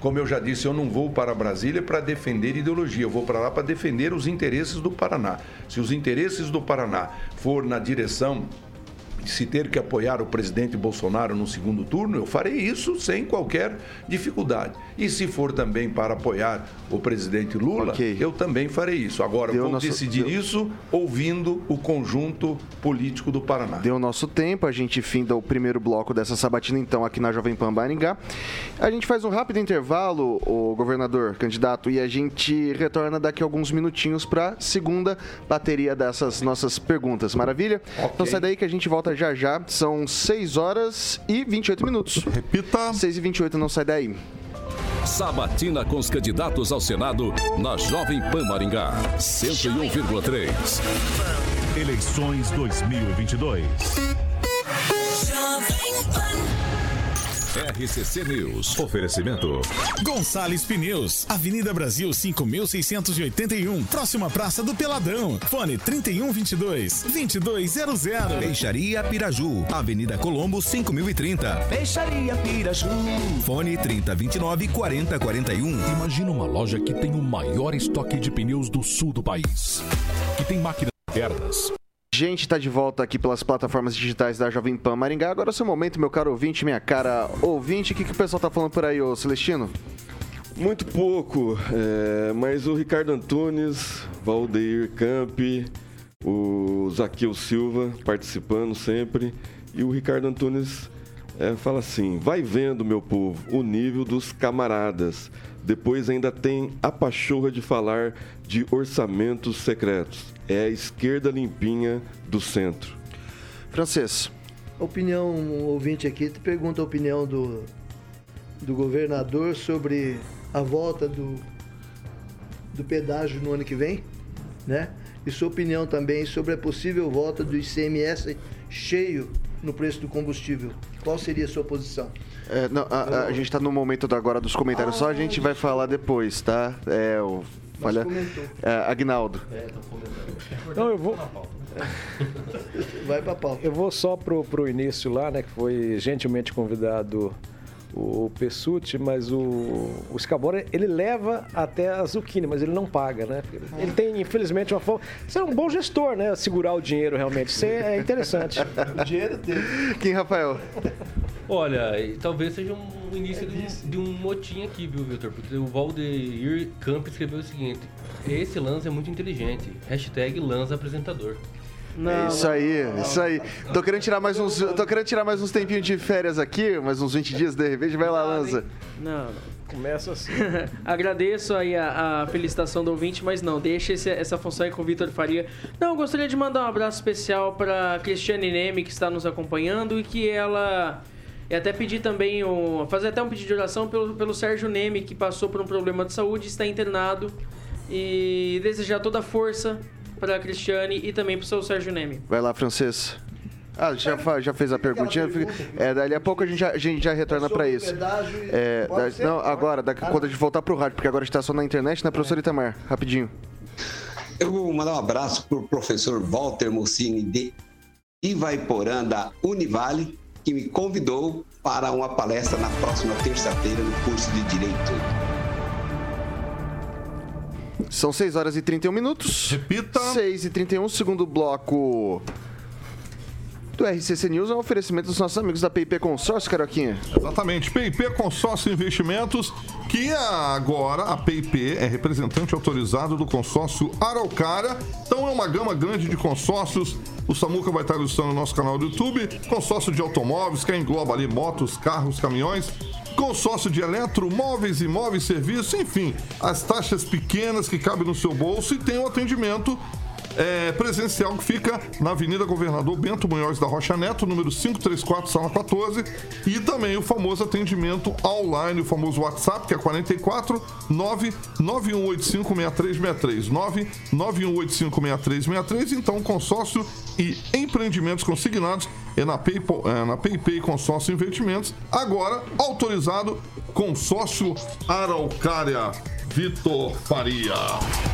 como eu já disse, eu não vou para Brasília para defender ideologia, eu vou para lá para defender os interesses do Paraná. Se os interesses do Paraná for na direção se ter que apoiar o presidente Bolsonaro no segundo turno, eu farei isso sem qualquer dificuldade. E se for também para apoiar o presidente Lula, okay. eu também farei isso. Agora, Deu vou nosso... decidir Deu... isso ouvindo o conjunto político do Paraná. Deu nosso tempo, a gente finda o primeiro bloco dessa sabatina, então, aqui na Jovem Pan Maringá. A gente faz um rápido intervalo, o governador, candidato, e a gente retorna daqui a alguns minutinhos para a segunda bateria dessas nossas perguntas. Maravilha? Okay. Então sai daí que a gente volta volta já já. São 6 horas e 28 minutos. Repita. 6 e 28, não sai daí. Sabatina com os candidatos ao Senado na Jovem Pan Maringá. 101,3. Eleições 2022. RCC News. Oferecimento. Gonçalves Pneus, Avenida Brasil 5681, próxima Praça do Peladão. Fone 3122 2200. Peixaria Piraju, Avenida Colombo 5030. Peixaria Piraju. Fone 3029 4041. Imagina uma loja que tem o maior estoque de pneus do sul do país. Que tem máquinas modernas gente está de volta aqui pelas plataformas digitais da Jovem Pan Maringá. Agora é o seu momento, meu caro ouvinte, minha cara ouvinte. O que, que o pessoal está falando por aí, ô Celestino? Muito pouco, é, mas o Ricardo Antunes, Valdeir Camp, o Zaqueu Silva participando sempre. E o Ricardo Antunes é, fala assim: vai vendo, meu povo, o nível dos camaradas. Depois ainda tem a pachorra de falar de orçamentos secretos é a esquerda limpinha do centro. Francês. Opinião, um ouvinte aqui te pergunta a opinião do, do governador sobre a volta do, do pedágio no ano que vem, né? E sua opinião também sobre a possível volta do ICMS cheio no preço do combustível. Qual seria a sua posição? É, não, a, a, gente está no momento do agora dos comentários, ah, só a gente vai falar depois, tá? É, o Olha, é, Agnaldo. É, Não, eu vou. Vai pra pauta. Eu vou só pro, pro início lá, né? Que foi gentilmente convidado o Pessuti, mas o, o Scabora, ele leva até a Zucchini, mas ele não paga, né? Ele tem, infelizmente, uma forma... Você é um bom gestor, né? Segurar o dinheiro, realmente. Isso é interessante. o dinheiro dele. Quem, Rafael? Olha, talvez seja um início de um, de um motim aqui, viu, Vitor? Porque o Valdeir Campos escreveu o seguinte: Esse Lanza é muito inteligente. Hashtag Lanza apresentador. é isso aí, isso aí. Tô querendo tirar mais uns, tô querendo tirar mais uns tempinhos de férias aqui, mais uns 20 dias de repente, vai lá, lança. Não, não. Começa assim. Agradeço aí a, a felicitação do ouvinte, mas não, deixa esse- essa função aí com o Vitor Faria. Não, gostaria de mandar um abraço especial para Cristiane Neme, que está nos acompanhando, e que ela. E até pedir também, um, fazer até um pedido de oração pelo, pelo Sérgio Neme, que passou por um problema de saúde, está internado. E desejar toda a força para a Cristiane e também para o seu Sérgio Neme. Vai lá, francês. Ah, já, já fez a perguntinha? É, dali a pouco a gente já, a gente já retorna para isso. É, da- não, agora, daqui, quando a gente voltar pro rádio, porque agora a gente tá só na internet, né, professor Itamar? Rapidinho. Eu vou mandar um abraço para o professor Walter Mocini de Ivaiporã, da Univale, que me convidou para uma palestra na próxima terça-feira no curso de Direito. São 6 horas e 31 minutos. Repita. 6 e 31, segundo bloco do RCC News é um oferecimento dos nossos amigos da PIP Consórcio, Caroquinha. Exatamente, PIP Consórcio Investimentos, que agora a PIP é representante autorizado do consórcio Araucária. Então é uma gama grande de consórcios. O Samuca vai estar ilustrando no nosso canal do YouTube. Consórcio de automóveis, que engloba ali motos, carros, caminhões. Consórcio de eletro, móveis, imóveis, serviços, enfim, as taxas pequenas que cabem no seu bolso e tem o atendimento é, presencial que fica na Avenida Governador Bento Munhoz da Rocha Neto, número 534, sala 14, e também o famoso atendimento online, o famoso WhatsApp, que é 44 991856363, 991856363, então consórcio e empreendimentos consignados é na PayPal, é na PayPay Consórcio Investimentos, agora autorizado consórcio Araucária Vitor Faria.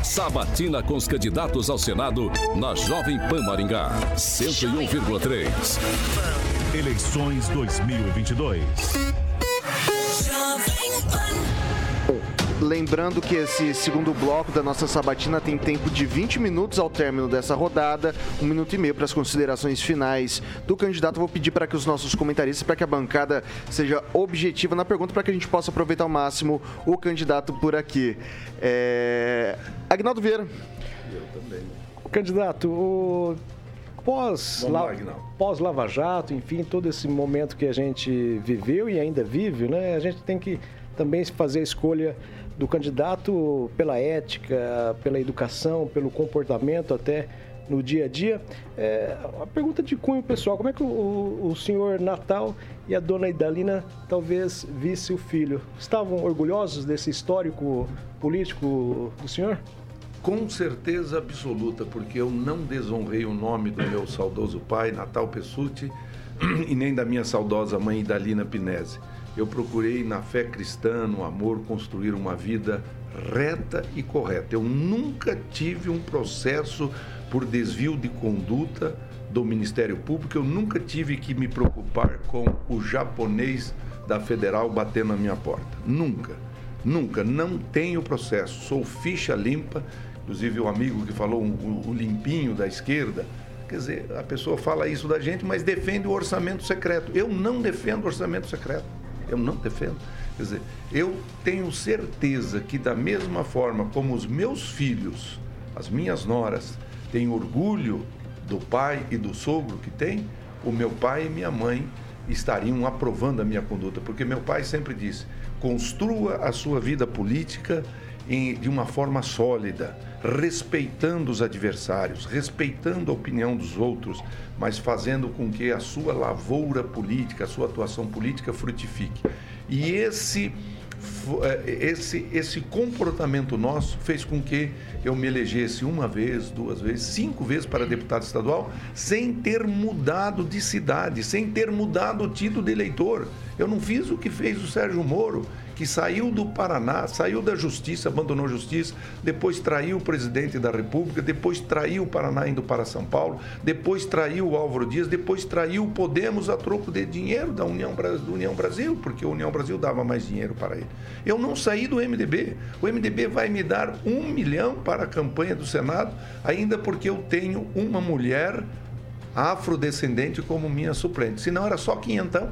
Sabatina com os candidatos ao Senado na Jovem Pan Maringá. 101,3. Eleições 2022. Lembrando que esse segundo bloco da nossa sabatina tem tempo de 20 minutos ao término dessa rodada, um minuto e meio para as considerações finais do candidato. Vou pedir para que os nossos comentaristas, para que a bancada seja objetiva na pergunta, para que a gente possa aproveitar ao máximo o candidato por aqui. É... Agnaldo Vieira. Candidato, o pós, lá, pós Lava Jato, enfim, todo esse momento que a gente viveu e ainda vive, né? A gente tem que também fazer a escolha do candidato pela ética, pela educação, pelo comportamento até no dia a dia. É, a pergunta de cunho pessoal, como é que o, o- o senhor Natal e a dona Idalina talvez visse o filho? Estavam orgulhosos desse histórico político do senhor? Com certeza absoluta, porque eu não desonrei o nome do meu saudoso pai, Natal Pessuti, e nem da minha saudosa mãe, Idalina Pinese. Eu procurei, na fé cristã, no amor, construir uma vida reta e correta. Eu nunca tive um processo por desvio de conduta do Ministério Público, eu nunca tive que me preocupar com o japonês da Federal batendo na minha porta. Nunca. Nunca, não tenho processo. Sou ficha limpa, inclusive o amigo que falou o, limpinho da esquerda. Quer dizer, a pessoa fala isso da gente, mas defende o orçamento secreto. Eu não defendo o orçamento secreto. Eu não defendo. Quer dizer, eu tenho certeza que da mesma forma como os meus filhos, as minhas noras, têm orgulho do pai e do sogro que tem, o meu pai e minha mãe estariam aprovando a minha conduta, porque meu pai sempre disse: construa a sua vida política em- de uma forma sólida, respeitando os adversários, respeitando a opinião dos outros, mas fazendo com que a sua lavoura política, a sua atuação política frutifique. E esse eh, esse, esse comportamento nosso fez com que eu me elegesse uma vez, duas vezes, cinco vezes para deputado estadual, sem ter mudado de cidade, sem ter mudado o título de eleitor. Eu não fiz o que fez o Sérgio Moro, que saiu do Paraná, saiu da justiça, abandonou a justiça, depois traiu o presidente da República, depois traiu o Paraná indo para São Paulo, depois traiu o Álvaro Dias, depois traiu o Podemos a troco de dinheiro da União, do União Brasil, porque a União Brasil dava mais dinheiro para ele. Eu não saí do MDB. O MDB vai me dar um milhão para a campanha do Senado, ainda porque eu tenho uma mulher afrodescendente como minha suplente. Senão era só quinhentão.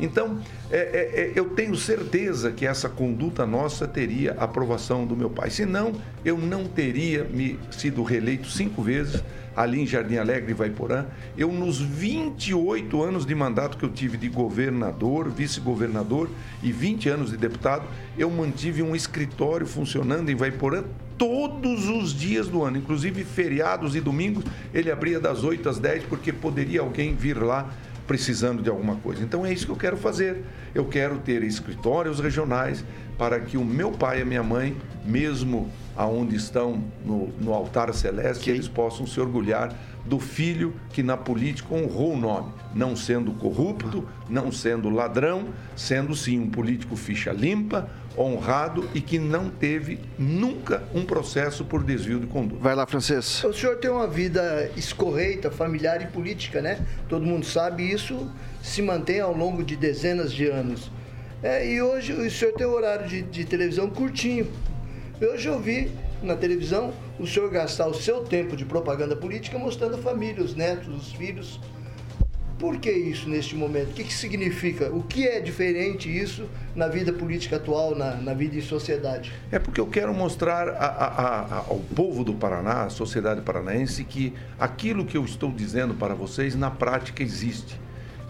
Então, é, é, é, eu tenho certeza que essa conduta nossa teria aprovação do meu pai. Senão, eu não teria me sido reeleito cinco vezes ali em Jardim Alegre e Vaiporã. Eu, nos 28 anos de mandato que eu tive de governador, vice-governador e 20 anos de deputado, eu mantive um escritório funcionando em Vaiporã todos os dias do ano, inclusive feriados e domingos, ele abria das 8 às 10 porque poderia alguém vir lá precisando de alguma coisa. Então é isso que eu quero fazer. Eu quero ter escritórios regionais para que o meu pai e a minha mãe, mesmo aonde estão no, no altar celeste, eles possam se orgulhar do filho que na política honrou o nome, não sendo corrupto, não sendo ladrão, sendo sim um político ficha limpa, honrado e que não teve nunca um processo por desvio de conduta. Vai lá, Francês. O senhor tem uma vida escorreita, familiar e política, né? Todo mundo sabe isso, se mantém ao longo de dezenas de anos. É, e hoje o senhor tem um horário de, de televisão curtinho. Hoje eu vi na televisão o senhor gastar o seu tempo de propaganda política mostrando a família, os netos, os filhos. Por que isso neste momento? O que, que significa? O que é diferente isso na vida política atual, na, na vida em sociedade? É porque eu quero mostrar a, a, a, ao povo do Paraná, à sociedade paranaense, que aquilo que eu estou dizendo para vocês na prática existe.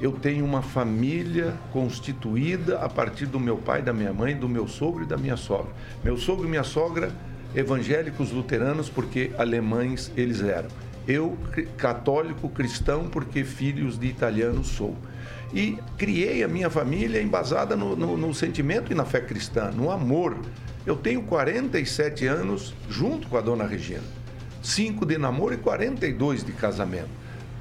Eu tenho uma família constituída a partir do meu pai, da minha mãe, do meu sogro e da minha sogra. Meu sogro e minha sogra, evangélicos luteranos, porque alemães eles eram. Eu, católico cristão, porque filhos de italianos sou. E criei a minha família embasada no, no, no sentimento e na fé cristã, no amor. Eu tenho 47 anos junto com a dona Regina. Cinco de namoro e 42 de casamento.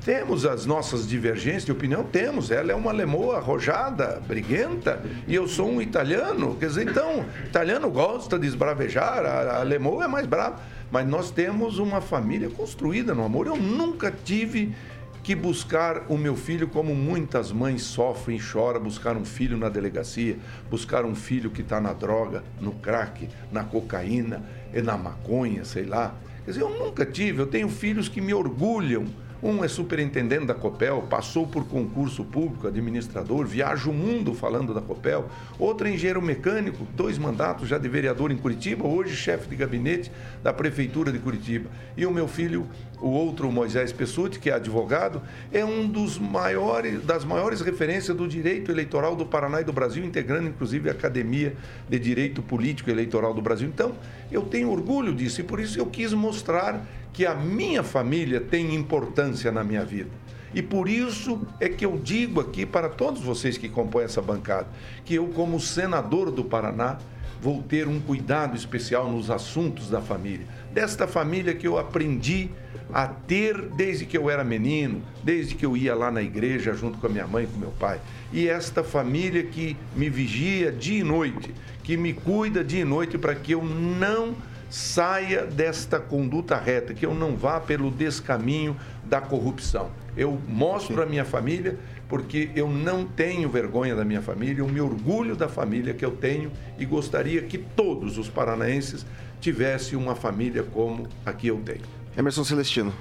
Temos as nossas divergências de opinião? Temos. Ela é uma lemoa arrojada, briguenta, e eu sou um italiano. Quer dizer, então, italiano gosta de esbravejar, a, a lemoa é mais brava. Mas nós temos uma família construída no amor. Eu nunca tive que buscar o meu filho como muitas mães sofrem e choram, buscar um filho na delegacia, buscar um filho que está na droga, no crack, na cocaína, na maconha, sei lá. Quer dizer, eu nunca tive, eu tenho filhos que me orgulham um é superintendente da Copel, passou por concurso público, administrador, viaja o mundo falando da Copel. Outro é engenheiro mecânico, dois mandatos já de vereador em Curitiba, hoje chefe de gabinete da Prefeitura de Curitiba. E o meu filho, o outro Moisés Pessuti, que é advogado, é um dos maiores, das maiores referências do direito eleitoral do Paraná e do Brasil, integrando inclusive a Academia de Direito Político Eleitoral do Brasil. Então, eu tenho orgulho disso e por isso eu quis mostrar que a minha família tem importância na minha vida. E por isso é que eu digo aqui para todos vocês que compõem essa bancada, que eu, como senador do Paraná, vou ter um cuidado especial nos assuntos da família. Desta família que eu aprendi a ter desde que eu era menino, desde que eu ia lá na igreja junto com a minha mãe e com meu pai. E esta família que me vigia dia e noite, que me cuida dia e noite para que eu não saia desta conduta reta, que eu não vá pelo descaminho da corrupção. Eu mostro a minha família porque eu não tenho vergonha da minha família, eu me orgulho da família que eu tenho e gostaria que todos os paranaenses tivessem uma família como a que eu tenho. Emerson Celestino.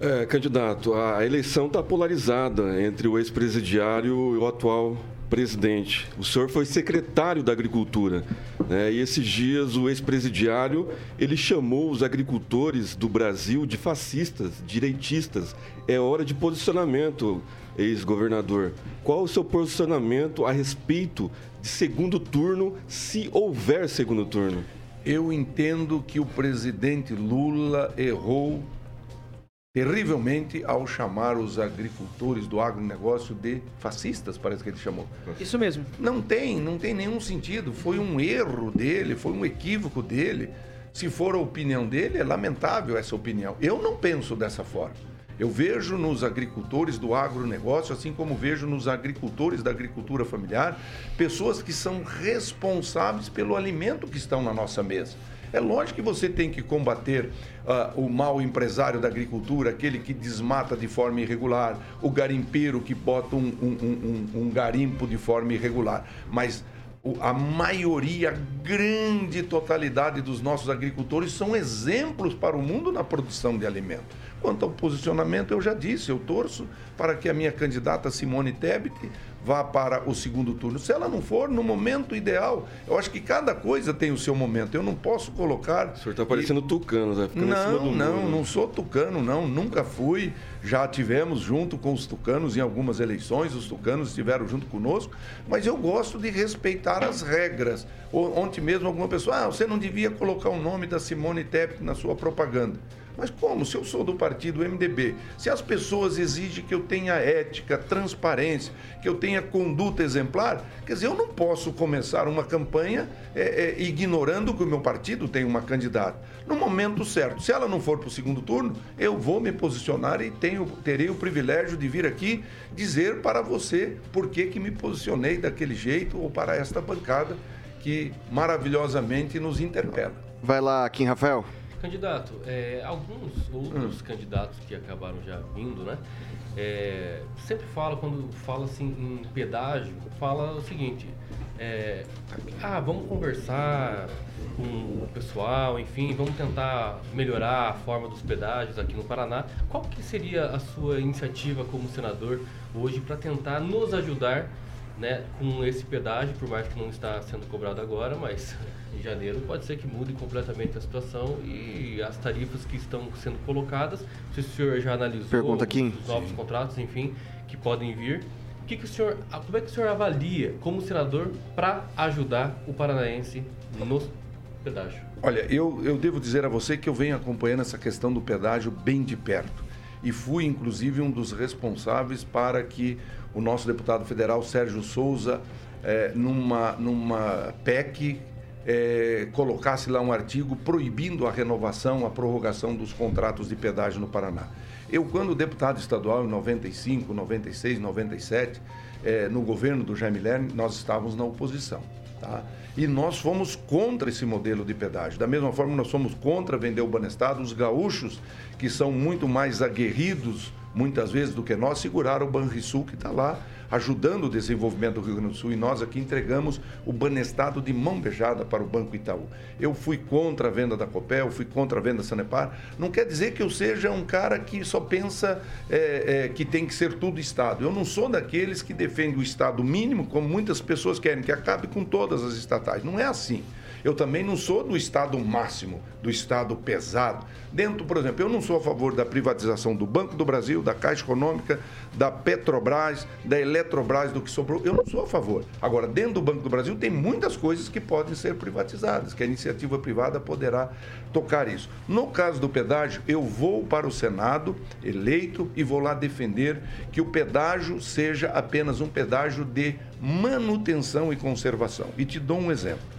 É, candidato, a eleição está polarizada entre o ex-presidiário e o atual presidente. O senhor foi secretário da Agricultura. Né? E esses dias o ex-presidiário ele chamou os agricultores do Brasil de fascistas, direitistas. É hora de posicionamento, ex-governador. Qual o seu posicionamento a respeito de segundo turno, se houver segundo turno? Eu entendo que o presidente Lula errou terrivelmente ao chamar os agricultores do agronegócio de fascistas, parece que ele chamou. Isso mesmo. Não tem, não tem nenhum sentido. Foi um erro dele, foi um equívoco dele. Se for a opinião dele, é lamentável essa opinião. Eu não penso dessa forma. Eu vejo nos agricultores do agronegócio, assim como vejo nos agricultores da agricultura familiar, pessoas que são responsáveis pelo alimento que estão na nossa mesa. É lógico que você tem que combater uh, o mau empresário da agricultura, aquele que desmata de forma irregular, o garimpeiro que bota um, um, um, um garimpo de forma irregular. Mas a maioria, a grande totalidade dos nossos agricultores são exemplos para o mundo na produção de alimento. Quanto ao posicionamento, eu já disse, eu torço para que a minha candidata Simone Tebet vá para o segundo turno. Se ela não for, no momento ideal, eu acho que cada coisa tem o seu momento. Eu não posso colocar. O senhor está parecendo e... tucano, né? Ficando não, não, muro. não sou tucano, não. Nunca fui. Já tivemos junto com os tucanos em algumas eleições, os tucanos estiveram junto conosco, mas eu gosto de respeitar as regras. Ontem mesmo alguma pessoa, ah, você não devia colocar o nome da Simone Tebet na sua propaganda. Mas como? Se eu sou do partido MDB, se as pessoas exigem que eu tenha ética, transparência, que eu tenha conduta exemplar, quer dizer, eu não posso começar uma campanha é, é, ignorando que o meu partido tem uma candidata. No momento certo, se ela não for para o segundo turno, eu vou me posicionar e tenho, terei o privilégio de vir aqui dizer para você por que, que me posicionei daquele jeito ou para esta bancada que maravilhosamente nos interpela. Vai lá, Kim Rafael. Candidato, é, alguns outros hum. candidatos que acabaram já vindo, né? É, sempre fala, quando fala assim em pedágio, fala o seguinte, é, ah, vamos conversar com o pessoal, enfim, vamos tentar melhorar a forma dos pedágios aqui no Paraná. Qual que seria a sua iniciativa como senador hoje para tentar nos ajudar né, com esse pedágio, por mais que não está sendo cobrado agora, mas em janeiro pode ser que mude completamente a situação e as tarifas que estão sendo colocadas, se o senhor já analisou Pergunta aqui. os novos Sim. contratos, enfim, que podem vir, o que, que o senhor, como é que o senhor avalia como senador para ajudar o paranaense no pedágio? Olha, eu, eu devo dizer a você que eu venho acompanhando essa questão do pedágio bem de perto e fui inclusive um dos responsáveis para que o nosso deputado federal Sérgio Souza, é, numa, numa PEC, é, colocasse lá um artigo proibindo a renovação, a prorrogação dos contratos de pedágio no Paraná. Eu, quando deputado estadual em 95, 96, 97, é, no governo do Jaime Lerner, nós estávamos na oposição. Tá? E nós fomos contra esse modelo de pedágio. Da mesma forma, nós somos contra vender o Banestado. Os gaúchos, que são muito mais aguerridos muitas vezes do que nós, seguraram o Banrisul, que está lá ajudando o desenvolvimento do Rio Grande do Sul. E nós aqui entregamos o Banestado de mão beijada para o Banco Itaú. Eu fui contra a venda da Copel, fui contra a venda da Sanepar. Não quer dizer que eu seja um cara que só pensa é, é, que tem que ser tudo Estado. Eu não sou daqueles que defendem o Estado mínimo, como muitas pessoas querem, que acabe com todas as estatais. Não é assim. Eu também não sou do Estado máximo, do Estado pesado. Dentro, por exemplo, eu não sou a favor da privatização do Banco do Brasil, da Caixa Econômica, da Petrobras, da Eletrobras, do que sobrou. Eu não sou a favor. Agora, dentro do Banco do Brasil tem muitas coisas que podem ser privatizadas, que a iniciativa privada poderá tocar isso. No caso do pedágio, eu vou para o Senado, eleito, e vou lá defender que o pedágio seja apenas um pedágio de manutenção e conservação. E te dou um exemplo.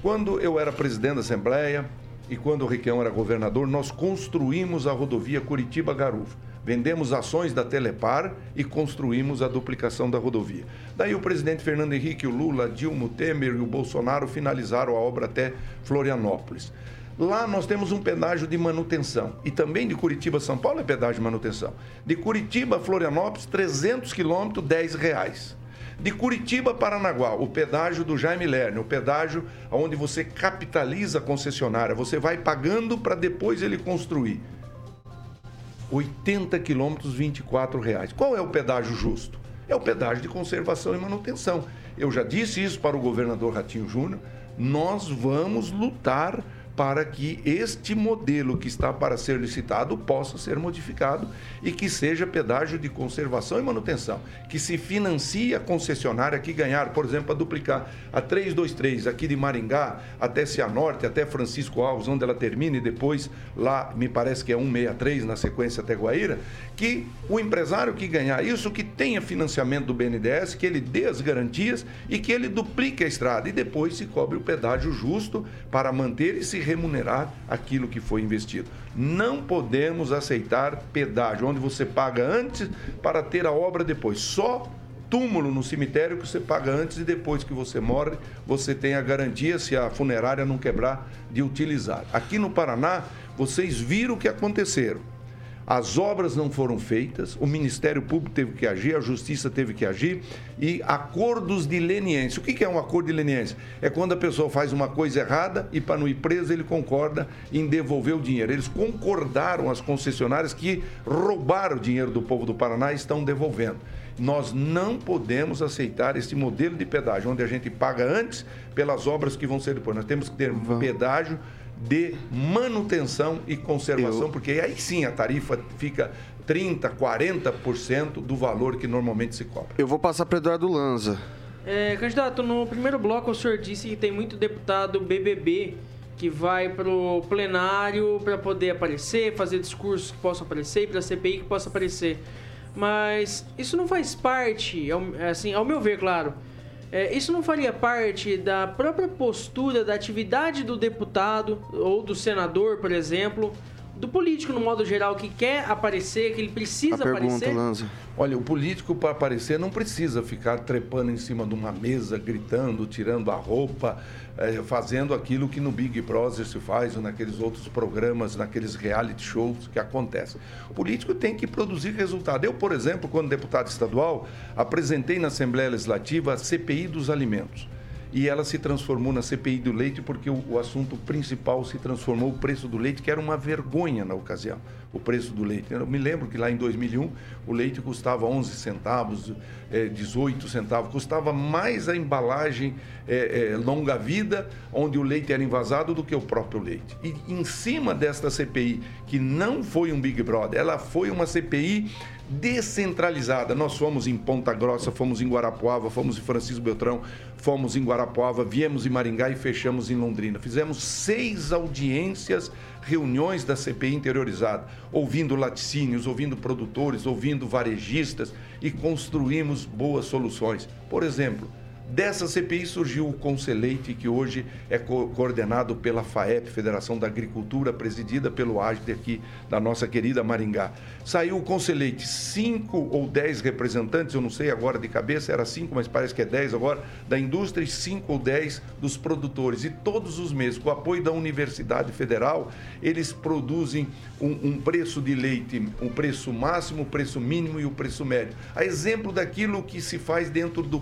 Quando eu era presidente da Assembleia e quando o Riquelme era governador, nós construímos a rodovia Curitiba-Garuva. Vendemos ações da Telepar e construímos a duplicação da rodovia. Daí o presidente Fernando Henrique, o Lula, Dilma, o Temer e o Bolsonaro finalizaram a obra até Florianópolis. Lá nós temos um pedágio de manutenção. E também de Curitiba São Paulo é pedágio de manutenção. De Curitiba a Florianópolis, 300 quilômetros, 10 reais. De Curitiba a Paranaguá, o pedágio do Jaime Lerner, o pedágio onde você capitaliza a concessionária, você vai pagando para depois ele construir. 80 quilômetros, 24 reais. Qual é o pedágio justo? É o pedágio de conservação e manutenção. Eu já disse isso para o governador Ratinho Júnior. Nós vamos lutar para que este modelo que está para ser licitado possa ser modificado e que seja pedágio de conservação e manutenção, que se financie a concessionária que ganhar, por exemplo, a duplicar a 323 aqui de Maringá até Cianorte, até Francisco Alves, onde ela termina e depois lá, me parece que é 163 na sequência até Guaíra, que o empresário que ganhar isso, que tenha financiamento do BNDES, que ele dê as garantias e que ele duplique a estrada e depois se cobre o pedágio justo para manter e se remunerar aquilo que foi investido. Não podemos aceitar pedágio, onde você paga antes para ter a obra depois. Só túmulo no cemitério que você paga antes e depois que você morre, você tem a garantia, se a funerária não quebrar, de utilizar. Aqui no Paraná, vocês viram o que aconteceram as obras não foram feitas, o Ministério Público teve que agir, a Justiça teve que agir e acordos de leniência. O que é um acordo de leniência? É quando a pessoa faz uma coisa errada e para não ir preso ele concorda em devolver o dinheiro. Eles concordaram as concessionárias que roubaram o dinheiro do povo do Paraná e estão devolvendo. Nós não podemos aceitar esse modelo de pedágio, onde a gente paga antes pelas obras que vão ser depois. Nós temos que ter pedágio de manutenção e conservação, Eu- porque aí sim a tarifa fica 30%, 40% do valor que normalmente se cobra. Eu vou passar para Eduardo Lanza. É, candidato, no primeiro bloco o senhor disse que tem muito deputado BBB que vai pro plenário para poder aparecer, fazer discursos que possam aparecer e para CPI que possa aparecer. Mas isso não faz parte, assim, ao meu ver, claro, é, isso não faria parte da própria postura, da atividade do deputado ou do senador, por exemplo, do político no modo geral que quer aparecer, que ele precisa aparecer? Olha, o político para aparecer não precisa ficar trepando em cima de uma mesa, gritando, tirando a roupa, eh, fazendo aquilo que no Big Brother se faz ou naqueles outros programas, naqueles reality shows que acontecem. O político tem que produzir resultado. Eu, por exemplo, quando deputado estadual, apresentei na Assembleia Legislativa a CPI dos alimentos e ela se transformou na CPI do leite porque o, o assunto principal se transformou o preço do leite, que era uma vergonha na ocasião, o preço do leite. Eu me lembro que lá em 2001 o leite custava 11 centavos, eh, 18 centavos, custava mais a embalagem eh, eh, longa vida, onde o leite era envasado, do que o próprio leite. E em cima desta CPI, que não foi um Big Brother, ela foi uma CPI descentralizada. Nós fomos em Ponta Grossa, fomos em Guarapuava, fomos em Francisco Beltrão, fomos em Guarapuava, viemos em Maringá e fechamos em Londrina. Fizemos seis audiências, reuniões da CPI interiorizada, ouvindo laticínios, ouvindo produtores, ouvindo varejistas e construímos boas soluções. Por exemplo, Dessa CPI surgiu o Conselheite, que hoje é co- coordenado pela FAEP, Federação da Agricultura, presidida pelo AGTE aqui da nossa querida Maringá. Saiu o Conselheite, cinco ou dez representantes, eu não sei agora de cabeça, era cinco, mas parece que é dez agora, da indústria e cinco ou dez dos produtores. E todos os meses, com o apoio da Universidade Federal, eles produzem um, um preço de leite, um preço máximo, o preço mínimo e o preço médio. A exemplo daquilo que se faz dentro do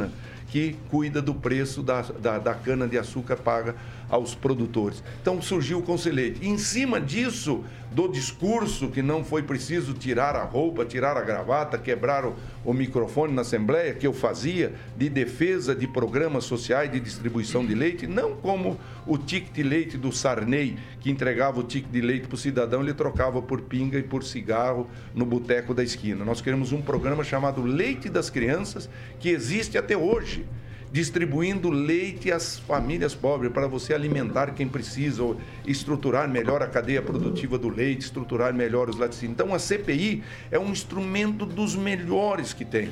Consecana, que cuida do preço da, da, da cana-de-açúcar paga aos produtores. Então surgiu o Conselheite. E em cima disso, do discurso que não foi preciso tirar a roupa, tirar a gravata, quebrar o, o microfone na Assembleia, que eu fazia, de defesa de programas sociais de distribuição de leite, não como o ticket de leite do Sarney, que entregava o ticket de leite para o cidadão, ele trocava por pinga e por cigarro no boteco da esquina. Nós queremos um programa chamado Leite das Crianças, que existe até hoje distribuindo leite às famílias pobres para você alimentar quem precisa, estruturar melhor a cadeia produtiva do leite, estruturar melhor os laticínios. Então a CPI é um instrumento dos melhores que tem.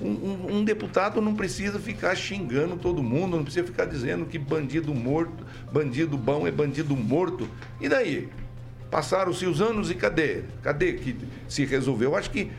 Um, um- um deputado não precisa ficar xingando todo mundo, não precisa ficar dizendo que bandido morto, bandido bom é bandido morto. E daí? Passaram-se os anos e cadê? Cadê que se resolveu? Eu acho que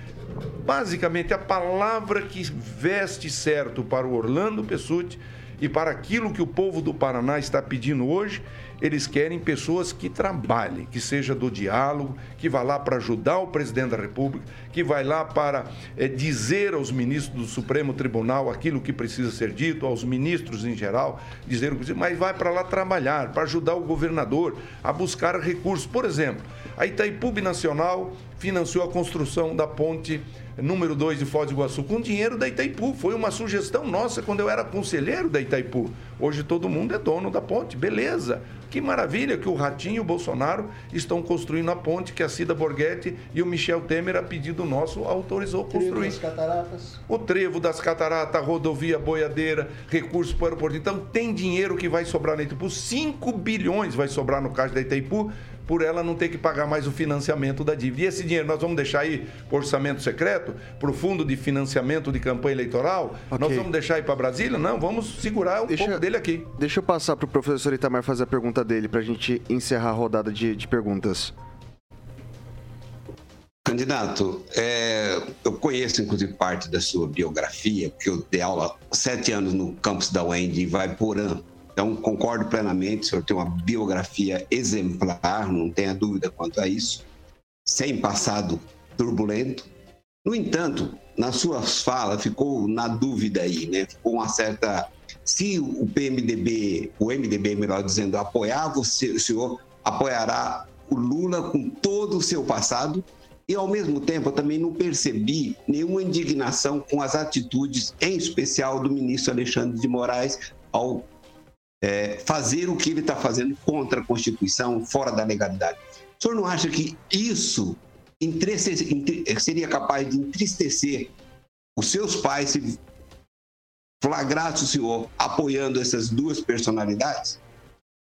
basicamente a palavra que veste certo para o Orlando Pessutti e para aquilo que o povo do Paraná está pedindo hoje, eles querem pessoas que trabalhem, que seja do diálogo, que vá lá para ajudar o presidente da República, que vai lá para eh, dizer aos ministros do Supremo Tribunal aquilo que precisa ser dito, aos ministros em geral, dizer o que mas vai para lá trabalhar, para ajudar o governador a buscar recursos. Por exemplo, a Itaipu Nacional financiou a construção da ponte número 2 de Foz do Iguaçu com dinheiro da Itaipu. Foi uma sugestão nossa quando eu era conselheiro da Itaipu. Hoje todo mundo é dono da ponte. Beleza. Que maravilha que o Ratinho e o Bolsonaro estão construindo a ponte que a Cida Borghetti e o Michel Temer, a pedido nosso, autorizou construir. Trevo das cataratas. O trevo das cataratas, rodovia boiadeira, recursos para o aeroporto. Então tem dinheiro que vai sobrar na Itaipu. 5 bilhões vai sobrar no caixa da Itaipu por ela não ter que pagar mais o financiamento da dívida. E esse dinheiro nós vamos deixar aí para o orçamento secreto, para o fundo de financiamento de campanha eleitoral? Nós vamos deixar aí para Brasília? Não, vamos segurar um pouco dele aqui. Deixa eu passar para o professor Itamar fazer a pergunta dele, para a gente encerrar a rodada de, de perguntas. Candidato, é, eu conheço inclusive parte da sua biografia, porque eu dei aula sete anos no campus da UEND em Vaiporã. Então, concordo plenamente, o senhor tem uma biografia exemplar, não tenha dúvida quanto a isso, sem passado turbulento. No entanto, nas suas falas ficou na dúvida aí, né? Ficou uma certa. Se o PMDB, o MDB, melhor dizendo, apoiar você, o senhor apoiará o Lula com todo o seu passado E, ao mesmo tempo, eu também não percebi nenhuma indignação com as atitudes, em especial do ministro Alexandre de Moraes, ao é, fazer o que ele está fazendo contra a Constituição, fora da legalidade. O senhor não acha que isso seria capaz de entristecer os seus pais se flagrasse o senhor apoiando essas duas personalidades?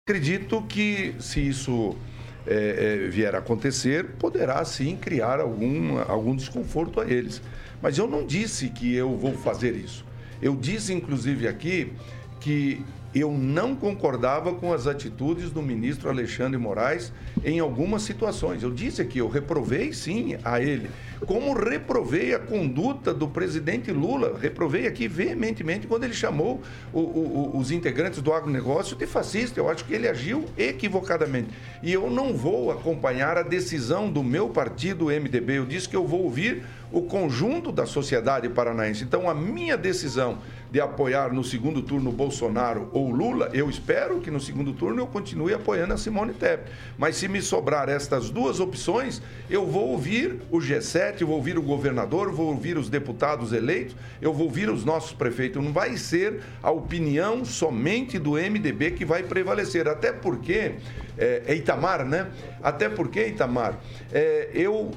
Acredito que se isso é, é, vier a acontecer, poderá sim criar algum, algum desconforto a eles. Mas eu não disse que eu vou fazer isso. Eu disse, inclusive, aqui que eu não concordava com as atitudes do ministro Alexandre Moraes em algumas situações. Eu disse aqui, eu reprovei sim a ele, como reprovei a conduta do presidente Lula, reprovei aqui veementemente quando ele chamou o, o, os integrantes do agronegócio de fascista. Eu acho que ele agiu equivocadamente. E eu não vou acompanhar a decisão do meu partido, MDB. Eu disse que eu vou ouvir o conjunto da sociedade paranaense. Então, a minha decisão de apoiar no segundo turno Bolsonaro ou Lula, eu espero que no segundo turno eu continue apoiando a Simone Tebet. Mas se me sobrar estas duas opções, eu vou ouvir o G7, eu vou ouvir o governador, vou ouvir os deputados eleitos, eu vou ouvir os nossos prefeitos. Não vai ser a opinião somente do MDB que vai prevalecer. Até porque, é, é Itamar, né? Até porque, Itamar, é, eu,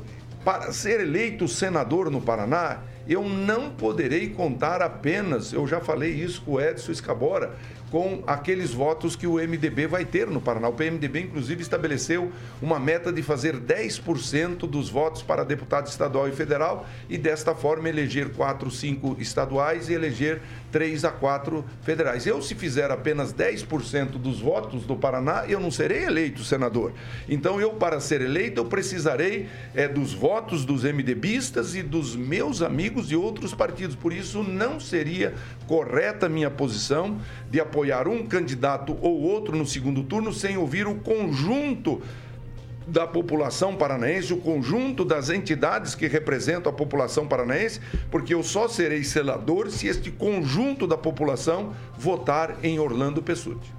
para ser eleito senador no Paraná, eu não poderei contar apenas, eu já falei isso com o Edson Escabora, com aqueles votos que o MDB vai ter no Paraná. O PMDB, inclusive, estabeleceu uma meta de fazer 10% dos votos para deputado estadual e federal e, desta forma, eleger 4, 5 estaduais e eleger 3 a 4 federais. Eu, se fizer apenas 10% dos votos do Paraná, eu não serei eleito senador. Então, eu, para ser eleito, eu precisarei é, dos votos dos MDBistas e dos meus amigos de outros partidos. Por isso, não seria correta minha posição de apoiar um candidato ou outro no segundo turno sem ouvir o conjunto da população paranaense, o conjunto das entidades que representam a população paranaense, porque eu só serei senador se este conjunto da população votar em Orlando Pessutti.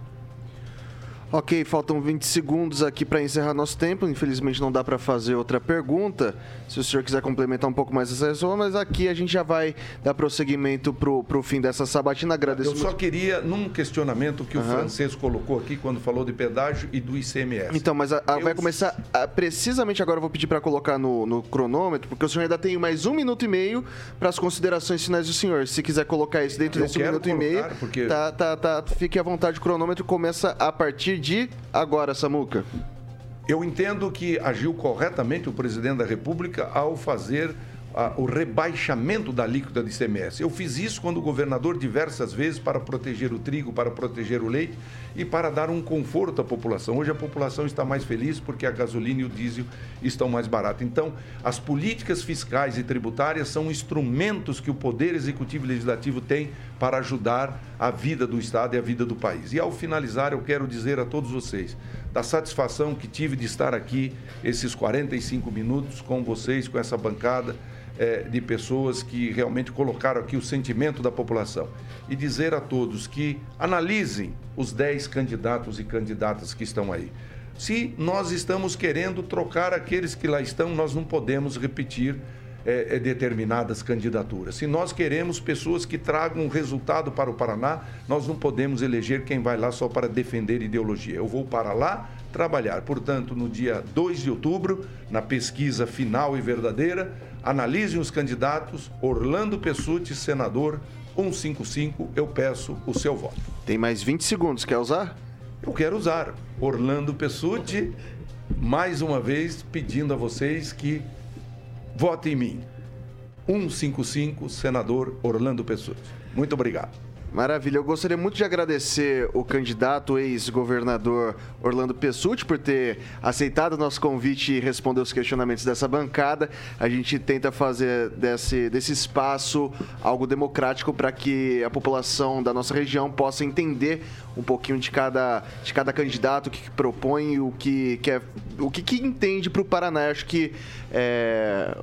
Ok, faltam 20 segundos aqui para encerrar nosso tempo. Infelizmente não dá para fazer outra pergunta. Se o senhor quiser complementar um pouco mais essa resposta, mas aqui a gente já vai dar prosseguimento para o fim dessa sabatina. Agradeço Eu só queria, num questionamento que uhum. o francês colocou aqui quando falou de pedágio e do ICMS. Então, mas a, a Eu... vai começar a, precisamente agora. Eu vou pedir para colocar no, no, cronômetro, porque o senhor ainda tem mais um minuto e meio para as considerações finais do senhor. Se quiser colocar isso dentro Eu desse minuto colocar, e meio, porque... tá, tá, tá, fique à vontade. O cronômetro começa a partir de agora, Samuca? Eu entendo que agiu corretamente o presidente da República ao fazer o rebaixamento da alíquota de ICMS. Eu fiz isso quando o governador diversas vezes para proteger o trigo, para proteger o leite e para dar um conforto à população. Hoje a população está mais feliz porque a gasolina e o diesel estão mais baratos. Então, as políticas fiscais e tributárias são instrumentos que o Poder Executivo e Legislativo tem para ajudar a vida do Estado e a vida do país. E ao finalizar, eu quero dizer a todos vocês da satisfação que tive de estar aqui esses 45 minutos com vocês, com essa bancada é, de pessoas que realmente colocaram aqui o sentimento da população. E dizer a todos que analisem os 10 candidatos e candidatas que estão aí. Se nós estamos querendo trocar aqueles que lá estão, nós não podemos repetir é, é, determinadas candidaturas. Se nós queremos pessoas que tragam um resultado para o Paraná, nós não podemos eleger quem vai lá só para defender ideologia. Eu vou para lá trabalhar. Portanto, no dia 2 de outubro, na pesquisa final e verdadeira, analisem os candidatos. Orlando Pessutti, senador 155, eu peço o seu voto. Tem mais 20 segundos, quer usar? Eu quero usar. Orlando Pessutti, mais uma vez pedindo a vocês que votem em mim. 155, senador Orlando Pessutti. Muito obrigado. Maravilha. Eu gostaria muito de agradecer o candidato ex-governador Orlando Pessutti por ter aceitado o nosso convite e responder os questionamentos dessa bancada. A gente tenta fazer desse, desse espaço algo democrático para que a população da nossa região possa entender um pouquinho de cada, de cada candidato, o que, que propõe, o que quer, o que, que entende para o Paraná. Acho que é,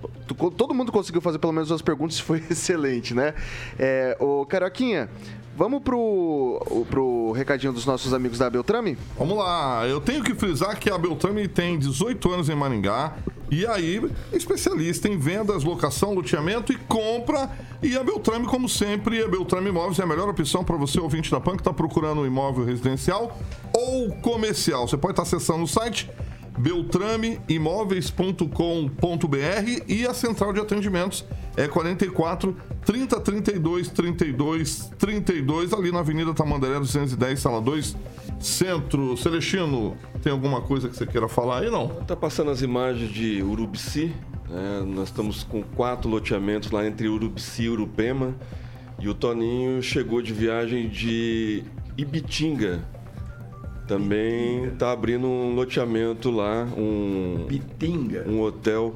todo mundo conseguiu fazer pelo menos as perguntas, foi excelente, né? É, o Caroquinha, Vamos pro, pro recadinho dos nossos amigos da Beltrame? Vamos lá. Eu tenho que frisar que a Beltrame tem 18 anos em Maringá, E aí, especialista em vendas, locação, loteamento e compra. E a Beltrame, como sempre, a Beltrame Imóveis é a melhor opção para você, ouvinte da PAN, que está procurando um imóvel residencial ou comercial. Você pode estar acessando o site beltrameimóveis.com.br e a central de atendimentos é 44 30 32 32 32 ali na Avenida Tamandaré 210, sala 2, Centro. Celestino, tem alguma coisa que você queira falar aí, não? Tá passando as imagens de Urubici. né? nós estamos com quatro loteamentos lá entre Urubici e Urupema. E o Toninho chegou de viagem de Ibitinga. Também tá abrindo um loteamento lá, um Bitinga. um hotel,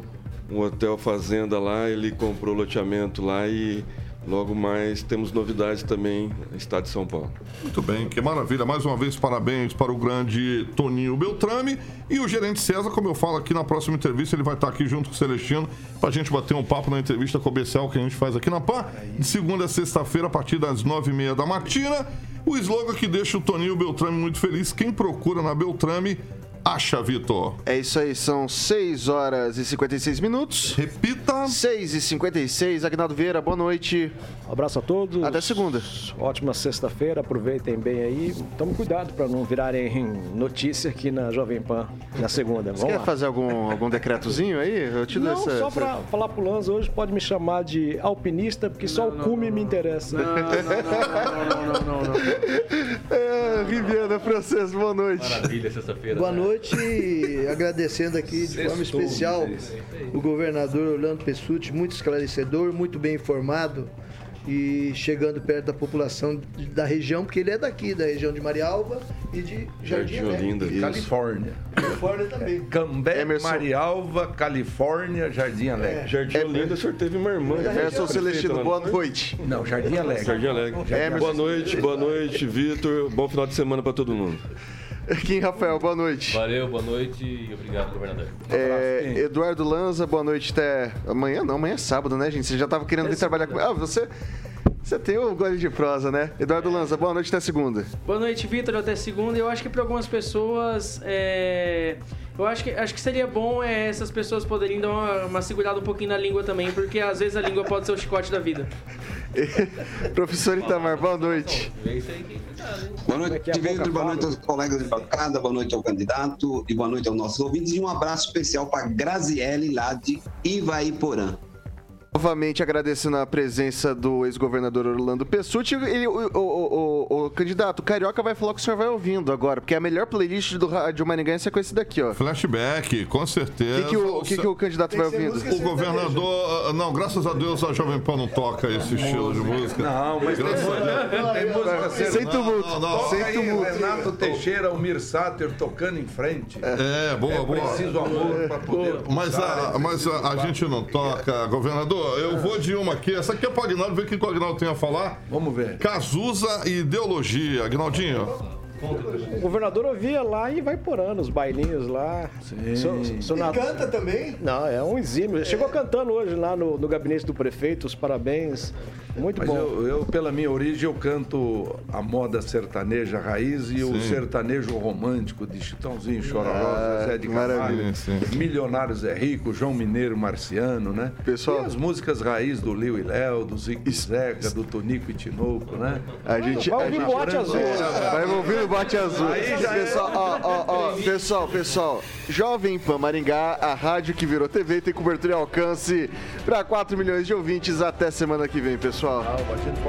um hotel fazenda lá, ele comprou loteamento lá e logo mais temos novidades também no estado de São Paulo. Muito bem, que maravilha. Mais uma vez, parabéns para o grande Toninho Beltrame. E o gerente César, como eu falo aqui na próxima entrevista, ele vai estar aqui junto com o Celestino para a gente bater um papo na entrevista comercial que a gente faz aqui na PAN, de segunda a sexta-feira, a partir das nove e meia da matina. O slogan que deixa o Toninho Beltrame muito feliz. Quem procura na Beltrame, acha, Vitor. É isso aí, são 6 horas e 56 minutos. Repita. 6 e 56. Agnaldo Vieira, boa noite. Um abraço a todos. Até segunda. Ótima sexta-feira, aproveitem bem aí. Tome cuidado para não virarem notícia aqui na Jovem Pan na segunda. Você Vamos quer lá. fazer algum, algum decretozinho aí? Eu te dou Não, essa- só essa- para falar pro Lanza, hoje pode me chamar de alpinista, porque só o cume me interessa. Não, não, não, não. É, Riviana Francês, boa noite. Maravilha, sexta-feira. Boa né? noite, e agradecendo aqui de forma especial diz. o governador Orlando Pessutti, muito esclarecedor, muito bem informado e chegando perto da população da região, porque ele é daqui, da região de Marialva e de Jardim, Jardim Olinda. Alegre. Califórnia. Califórnia também. Cambé, Emerson. Marialva, Califórnia, Jardim Alegre. Jardim Olinda, o senhor teve uma irmã. Emerson prefeita Celestino, boa não foi? noite. Não, Jardim Alegre. Jardim Alegre. Emerson. Boa noite, boa noite, Vitor. Bom final de semana para todo mundo. Kim Rafael, boa noite. Valeu, boa noite e obrigado, governador. É, Eduardo Lanza, boa noite até amanhã. Não, amanhã é sábado, né, gente? Você já tava querendo vir trabalhar com. Ah, você. Você tem o gole de prosa, né? Eduardo Lanza, boa noite até segunda. Boa noite, Vitor. Até segunda. Eu acho que para algumas pessoas, é... eu acho que, acho que seria bom é, essas pessoas poderem dar uma, uma segurada um pouquinho na língua também, porque às vezes a língua pode ser o chicote da vida. Professor Itamar, boa noite. É isso aí que cuidado, hein? Boa noite, Vitor. Boa noite aos colegas de bancada, boa noite ao candidato e boa noite aos nossos ouvintes. E um abraço especial para Graziele, lá de Ivaiporã. Novamente agradecendo a presença do ex-governador Orlando Pessutti. Ele, o, o, o, o- o candidato Carioca vai falar que o senhor vai ouvindo agora, porque a melhor playlist do Rádio Maringaense é com esse daqui, ó. Flashback, com O certeza. que, que o, o que que o candidato vai ouvindo? O governador. Não, graças a Deus a Jovem Pan não toca esse estilo de música. Não, mas tem Graças a Deus. música, tem música Sem tumulto, não, não. Sem aí, tumulto. Renato Teixeira, Almir Sater tocando em frente. É, boa, É boa. preciso amor para poder Mas, a, é mas a, a gente não toca, governador. Eu vou de uma aqui. Essa aqui é para Agnaldo, ver o que o Agnaldo tem a falar. Vamos ver. Cazuza e ideologia. Agnaldinho. O governador ouvia lá e vai porando os bailinhos lá. Sim. Canta também? Não, é um exímio. Ele Chegou cantando hoje lá no, no gabinete do prefeito, os parabéns. Muito Mas bom. eu, eu, pela minha origem, eu canto a moda sertaneja raiz e o Sim. sertanejo romântico de Chitãozinho, Chororó, Ah, Zé de. Camargo. Milionários é Rico, João Mineiro Marciano, né? Pessoal- E as músicas raiz do Liu e Léo, do Zico Zeca, do Tonico e Tinoco, né? A gente. Vai ouvir boate azul. Vai ouvir o Bote Azul. Aí já é- pessoal, ó, ó, ó, pessoal, pessoal. Jovem Pan Maringá, a rádio que virou TV, tem cobertura e alcance para 4 milhões de ouvintes. Até semana que vem, pessoal. A